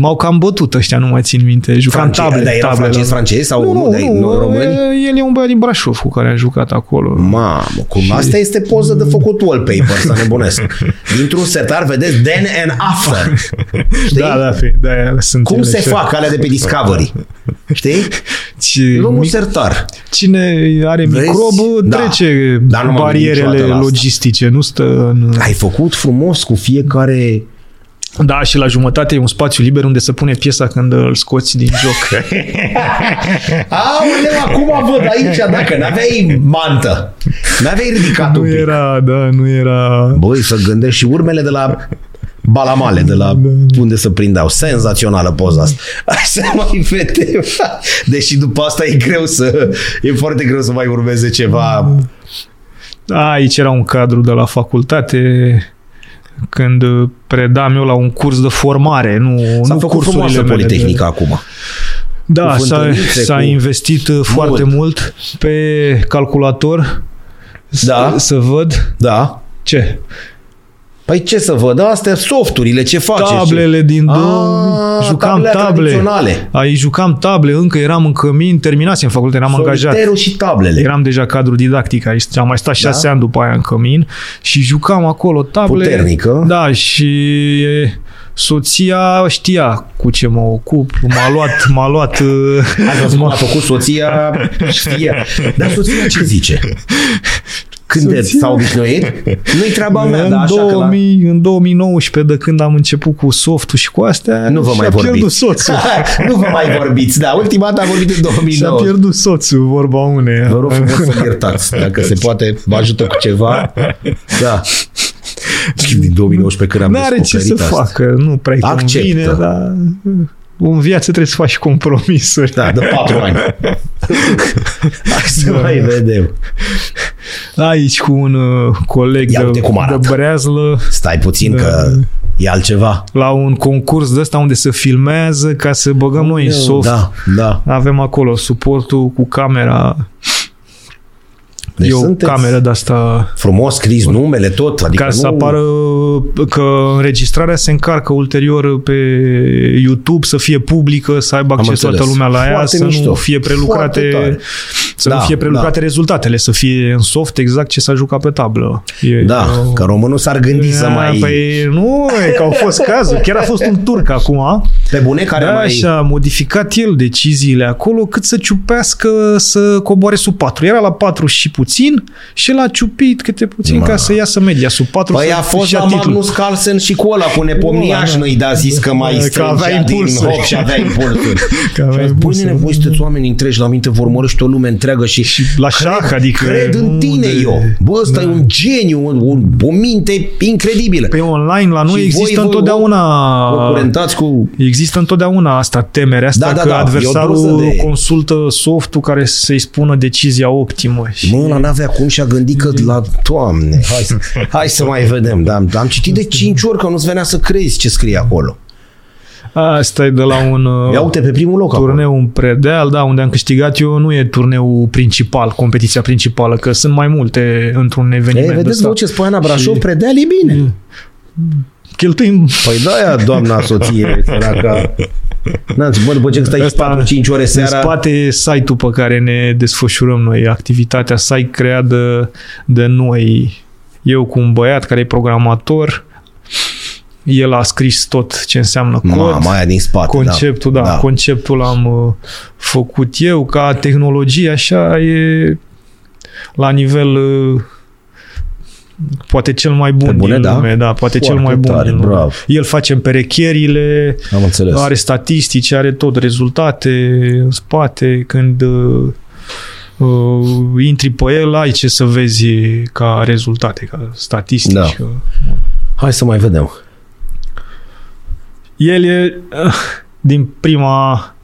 M-au cam bătut ăștia, nu mai țin minte. Jucam France, table, dar era table francez, francez sau nu, nu, nu, nu români? El e un băiat din Brașov cu care am jucat acolo. Mamă, cum și... asta este poză de făcut wallpaper, să nebunesc. Dintr-un setar vedeți then and after. Știi? Da, da, fi, da, sunt Cum se așa. fac alea de pe Discovery? Știi? Ce, Luăm un sertar. Cine are Vezi? microb da. trece da, barierele logistice, nu stă în... Ai făcut frumos cu fiecare da, și la jumătate e un spațiu liber unde se pune piesa când îl scoți din joc. Aoleu, acum văd aici, dacă n-aveai mantă, n-aveai ridicat nu un pic. era, da, nu era... Băi, să gândești și urmele de la balamale, de la da. unde se prindeau. Senzațională poza asta. Hai să mai vedem. Deși după asta e greu să... E foarte greu să mai urmeze ceva... Aici era un cadru de la facultate când predam eu la un curs de formare, nu, S-a nu făcut cursurile Politehnică de... acum. Da, s-a, s-a investit mult. foarte mult pe calculator da. să, să văd. Da. Ce? Păi ce să văd? Astea softurile, ce faci? Tablele din 2000. Ah, jucam table. Ai jucam table, încă eram în cămin, terminasem facultate, eram Soliterul angajat. și tablele. Eram deja cadru didactic, aici am mai stat șase da? ani după aia în cămin și jucam acolo table. Puternică. Da, și soția știa cu ce mă ocup, m-a luat, m-a luat... Ai m-a făcut soția, știa. Dar soția ce zice? Când Soția... s-au obișnuit? Nu-i treaba mea, în, dar așa 2000, la... în 2019, de când am început cu softul și cu astea, nu vă mai vorbiți. pierdut soțul. nu vă mai vorbiți, da. Ultima dată am vorbit în 2009. Și-a pierdut soțul, vorba uneia. Vă rog frumos să iertați. Dacă se poate, vă ajută cu ceva. Da. Din 2019 când am N-are ce să asta. facă, nu prea Acceptă. convine, dar în viață trebuie să faci compromisuri. Da, de patru ani. Hai să da. mai vedem. Aici cu un uh, coleg Ia de, cum de Breazlă. Stai puțin de, că e altceva. La un concurs de ăsta unde se filmează ca să băgăm noi în soft. Da, da. Avem acolo suportul cu camera deci e o cameră de asta... Frumos scris numele, tot. Adică ca nu... să apară că înregistrarea se încarcă ulterior pe YouTube, să fie publică, să aibă acces toată lumea la ea, Foarte să mișto. nu fie prelucrate să da, nu fie prelucrate da. rezultatele, să fie în soft exact ce s-a jucat pe tablă. E, da, o... că românul s-ar gândi să mai... Păi nu, e că au fost cazuri. Chiar a fost un turc acum. Pe bune care da, mai... și a modificat el deciziile acolo cât să ciupească să coboare sub 4. Era la 4 și puțin și l-a ciupit câte puțin Ma. ca să iasă media sub 4. Păi a fost la Magnus Carlsen și cu ăla, cu nepomniaș și noi, da, zis că mai că avea impulsuri. Din și avea impulsuri. Că avea impulsuri. Păi, voi sunteți oameni întregi la minte, vor o lume întreagă și, și la șah, adică... Cred în tine de... eu. Bă, ăsta da. e un geniu, un, o minte incredibilă. Pe online la noi și există voi, întotdeauna... Vă cu... Există întotdeauna asta, temerea asta da, da, că da, adversarul de... consultă softul care să-i spună decizia optimă. Și... Mă, ăla n-avea cum și-a gândit că la... Doamne, hai, să, hai să mai vedem. Da, am citit de 5 ori că nu-ți venea să crezi ce scrie acolo. Asta e de la un Ia uite pe primul loc turneu în Predeal, da, unde am câștigat eu, nu e turneul principal, competiția principală, că sunt mai multe într-un eveniment. Ei, vedeți voi ce spune Ana Brașov, și... Predeal e bine. Cheltuim... Păi da, aia, doamna soție, săraca. Na, bă, după ce stai 4-5 ore seara... În spate site-ul pe care ne desfășurăm noi, activitatea site creat de, de noi. Eu cu un băiat care e programator, el a scris tot ce înseamnă cod. Mama aia din spate, conceptul, da. da, da. conceptul l-am uh, făcut eu, ca tehnologie așa e la nivel uh, poate cel mai bun bune, din da? lume, da, poate Foarte cel mai bun tare, din lume. Bravo. El face împerecherile, Am înțeles. are statistici, are tot rezultate în spate, când uh, uh, intri pe el, ai ce să vezi ca rezultate, ca statistici. Da. Că, Hai să mai vedem. El e din prima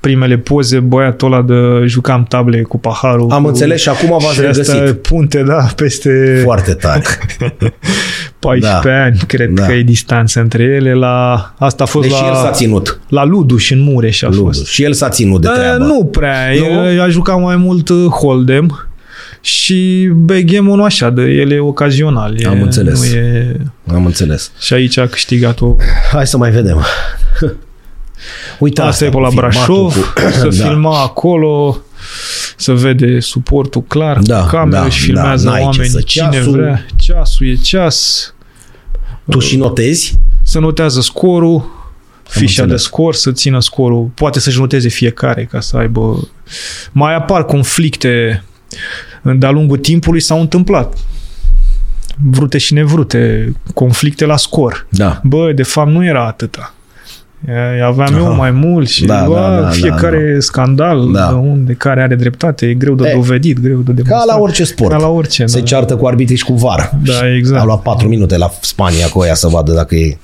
primele poze, băiatul ăla de jucam table cu paharul. Am cu, înțeles și acum v-ați regăsit. punte, da, peste... Foarte tare. 14 da. ani, cred da. că e distanță între ele. La, asta a fost Deși la, el s-a ținut. La Luduș, în Mureș a Luduș. fost. Și el s-a ținut de da, treabă. Nu prea. Nu? El a jucat mai mult uh, Hold'em și backgammon nu așa, de el e ocazional. E, Am înțeles. Nu e... Am înțeles. Și aici a câștigat-o. Hai să mai vedem. Uite, asta, asta e pe la Brașov, cu... să da. filma acolo, să vede suportul clar, da, camera da, și filmează da, oameni, cine ceasul... vrea. Ceasul e ceas. Tu și notezi? Să notează scorul, fișa de scor, să țină scorul. Poate să-și noteze fiecare ca să aibă... Mai apar conflicte de-a lungul timpului s-au întâmplat vrute și nevrute, conflicte la scor. Da. Bă, de fapt nu era atâta. Aveam Aha. eu mai mult și da, bă, da, da, fiecare da, da. scandal da. de unde care are dreptate e greu de e, dovedit, greu de demonstrat. Ca la orice sport. Ca la orice. Se da. ceartă cu arbitrii și cu VAR. Da, exact. A luat patru minute la Spania cu aia să vadă dacă e...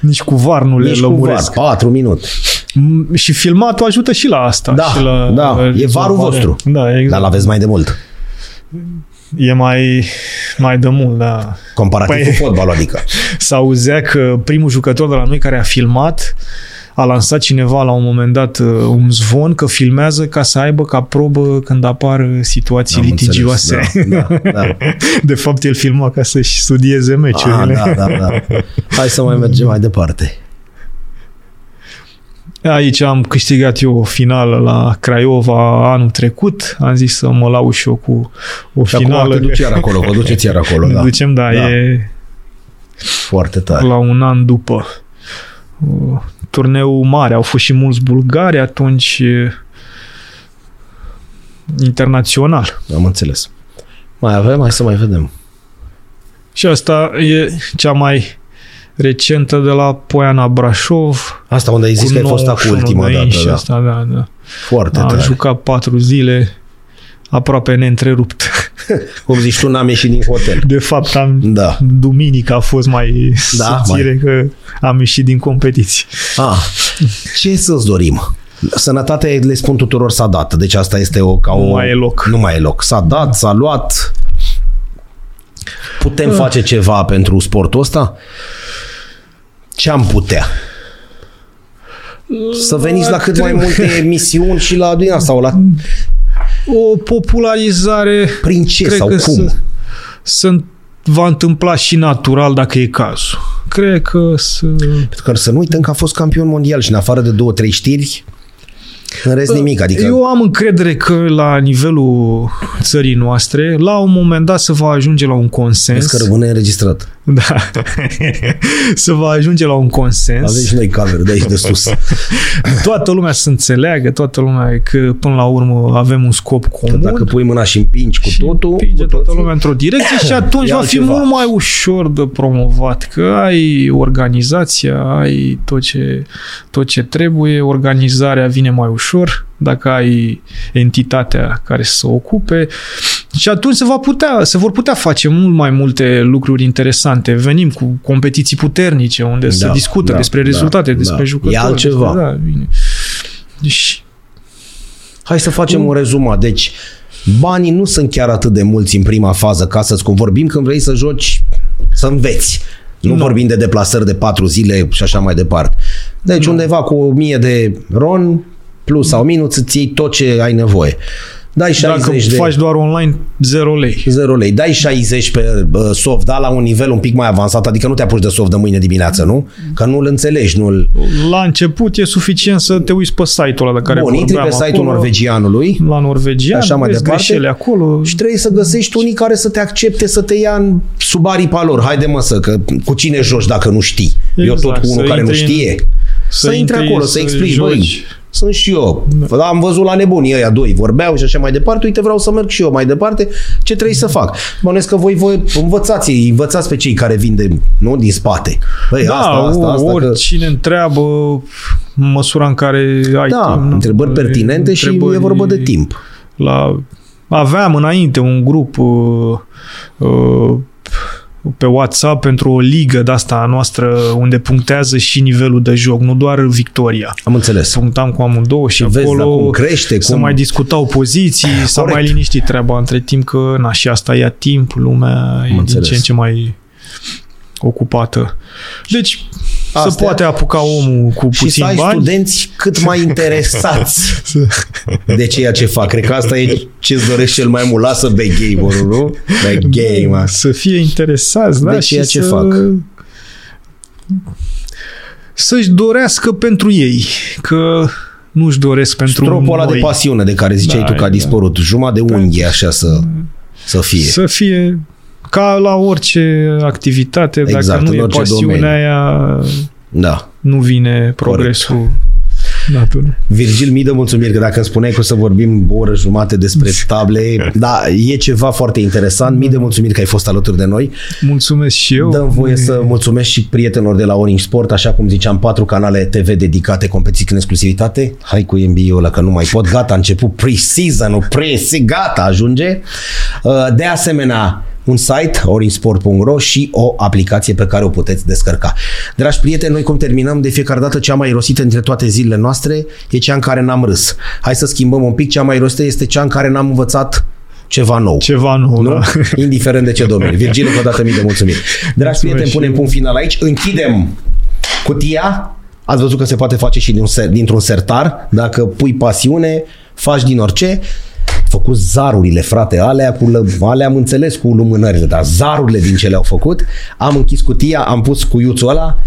Nici cu VAR nu Nici le lămuresc. Cu VAR, patru minute. Și filmatul ajută și la asta. Da, și la, da. e varul vostru. Da, exact. Dar l-aveți mai de mult. E mai, mai de mult, da. Comparativ păi, cu fotbalul, adică. S-auzea că primul jucător de la noi care a filmat a lansat cineva la un moment dat uh, un zvon că filmează ca să aibă ca probă când apar situații Am litigioase. Înțeles, da, da, da. De fapt, el filma ca să-și studieze meciurile. Ah, da, da, da. Hai să mai mergem mai departe. Aici am câștigat eu o finală la Craiova anul trecut. Am zis să mă lau și eu cu o și finală. acum te duci iar acolo, vă duceți iar acolo. da. ducem, da, da, e foarte tare. La un an după. Turneu mare, au fost și mulți bulgari atunci internațional. Am înțeles. Mai avem? Hai să mai vedem. Și asta e cea mai recentă de la Poiana Brașov. Asta unde ai zis că ai fost acum ultima dată. Da. Asta, da, da. Foarte Am tare. jucat patru zile aproape neîntrerupt. Cum zici tu, n-am ieșit din hotel. De fapt, am, da. duminica a fost mai da, subțire mai... că am ieșit din competiție. Ah, ce să-ți dorim? Sănătatea, le spun tuturor, s-a dat. Deci asta este o... Ca o nu mai e loc. Nu mai e loc. S-a dat, s-a luat. Putem uh. face ceva pentru sportul ăsta? Ce am putea? Să veniți la cât mai multe emisiuni și la din sau la... O popularizare... Prin ce cred sau că cum? Să, va întâmpla și natural dacă e cazul. Cred că să... Pentru că să nu uităm că a fost campion mondial și în afară de două, trei știri, în rest nimic. Adică... Eu am încredere că la nivelul țării noastre, la un moment dat se va ajunge la un consens. Vezi că rămâne înregistrat. Da. se va ajunge la un consens. Avem și noi cover de aici de sus. toată lumea să înțeleagă, toată lumea că până la urmă avem un scop comun. Că dacă pui mâna și împingi cu și totul... Împinge cu toată lumea într-o direcție și atunci va fi ceva. mult mai ușor de promovat. Că ai organizația, ai tot ce, tot ce trebuie, organizarea vine mai ușor dacă ai entitatea care să se ocupe și atunci se, va putea, se vor putea face mult mai multe lucruri interesante. Venim cu competiții puternice unde da, se discută da, despre rezultate, da, despre da. jucători. E altceva. Despre, da, bine. Deci, Hai să facem un rezumat. Deci, banii nu sunt chiar atât de mulți în prima fază ca să-ți vorbim când vrei să joci, să înveți. Nu, nu vorbim de deplasări de patru zile și așa mai departe. Deci nu. undeva cu o mie de ron, plus sau minus, îți iei tot ce ai nevoie. Dai 60 Dacă de... faci doar online, 0 lei. 0 lei. Dai 60 pe uh, soft, da, la un nivel un pic mai avansat, adică nu te apuci de soft de mâine dimineață, nu? Că nu-l înțelegi, nu-l... La început e suficient să te uiți pe site-ul ăla de care Bun, intri pe site-ul acolo, norvegianului. La norvegian, așa mai departe. acolo. Și trebuie să găsești unii care să te accepte să te ia în sub aripa lor. Haide mă să, că cu cine joci dacă nu știi? Exact, Eu tot cu unul care nu știe. În, să, să intri acolo, să, să explici, băi, sunt și eu. Da. Am văzut la nebunii ăia doi, vorbeau și așa mai departe, uite vreau să merg și eu mai departe, ce trebuie să fac? Mă că voi, voi învățați, învățați pe cei care vin de, nu, din spate. Băi, da, asta, asta, asta, oricine că... întreabă măsura în care ai da, timp. întrebări pertinente întrebări și e vorba de timp. La, aveam înainte un grup uh, uh, pe WhatsApp pentru o ligă de asta a noastră unde punctează și nivelul de joc, nu doar victoria. Am înțeles. Punctam cu amândouă și, și vezi, acolo cum crește, să cum... mai discutau poziții, s-a mai liniștit treaba între timp că na, și asta ia timp, lumea Am e înțeles. din ce în ce mai ocupată. Deci Astea. să poate apuca omul cu puțin și să ai bani. studenți cât mai interesați de ceea ce fac. Cred că asta e ce îți dorești cel mai mult. Lasă backgamer nu? Backgamer. Da, să fie interesați, da? De ceea și ce să... fac. Să-și dorească pentru ei, că nu-și doresc pentru Stropul ăla noi. de pasiune de care ziceai Da, tu că a da. dispărut. Jumătate de unghie așa să, să fie. Să fie ca la orice activitate, Exact, dacă nu în e orice pasiunea domeniu. aia, Da. nu vine progresul naturii. Virgil, mii de mulțumiri că dacă îmi spuneai că o să vorbim o oră jumate despre table, da, e ceva foarte interesant. Mii de mulțumiri că ai fost alături de noi. Mulțumesc și eu. Dăm voie să mulțumesc și prietenilor de la Orange Sport, așa cum ziceam, patru canale TV dedicate competiții în exclusivitate. Hai cu NBA-ul ăla că nu mai pot. Gata, a început pre-season-ul, pre gata, ajunge. Uh, De asemenea, un site, oringsport.ro și o aplicație pe care o puteți descărca. Dragi prieteni, noi cum terminăm de fiecare dată cea mai rosită între toate zilele noastre e cea în care n-am râs. Hai să schimbăm un pic, cea mai rosită este cea în care n-am învățat ceva nou. Ceva nou, Nu? da. Indiferent de ce domeniu. Virgil, încă o dată mii de mulțumiri. Dragi Mulțumesc prieteni, și punem eu. punct final aici. Închidem cutia. Ați văzut că se poate face și din un ser, dintr-un sertar. Dacă pui pasiune, faci din orice. Făcut zarurile, frate, alea, cu, lă- alea am înțeles cu lumânările, dar zarurile din ce le-au făcut. Am închis cutia, am pus cuiuțul ăla,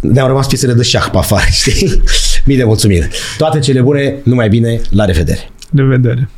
ne-au rămas piesele de șah pe afară, știi? Mii de mulțumiri. Toate cele bune, numai bine, la revedere! De vedere.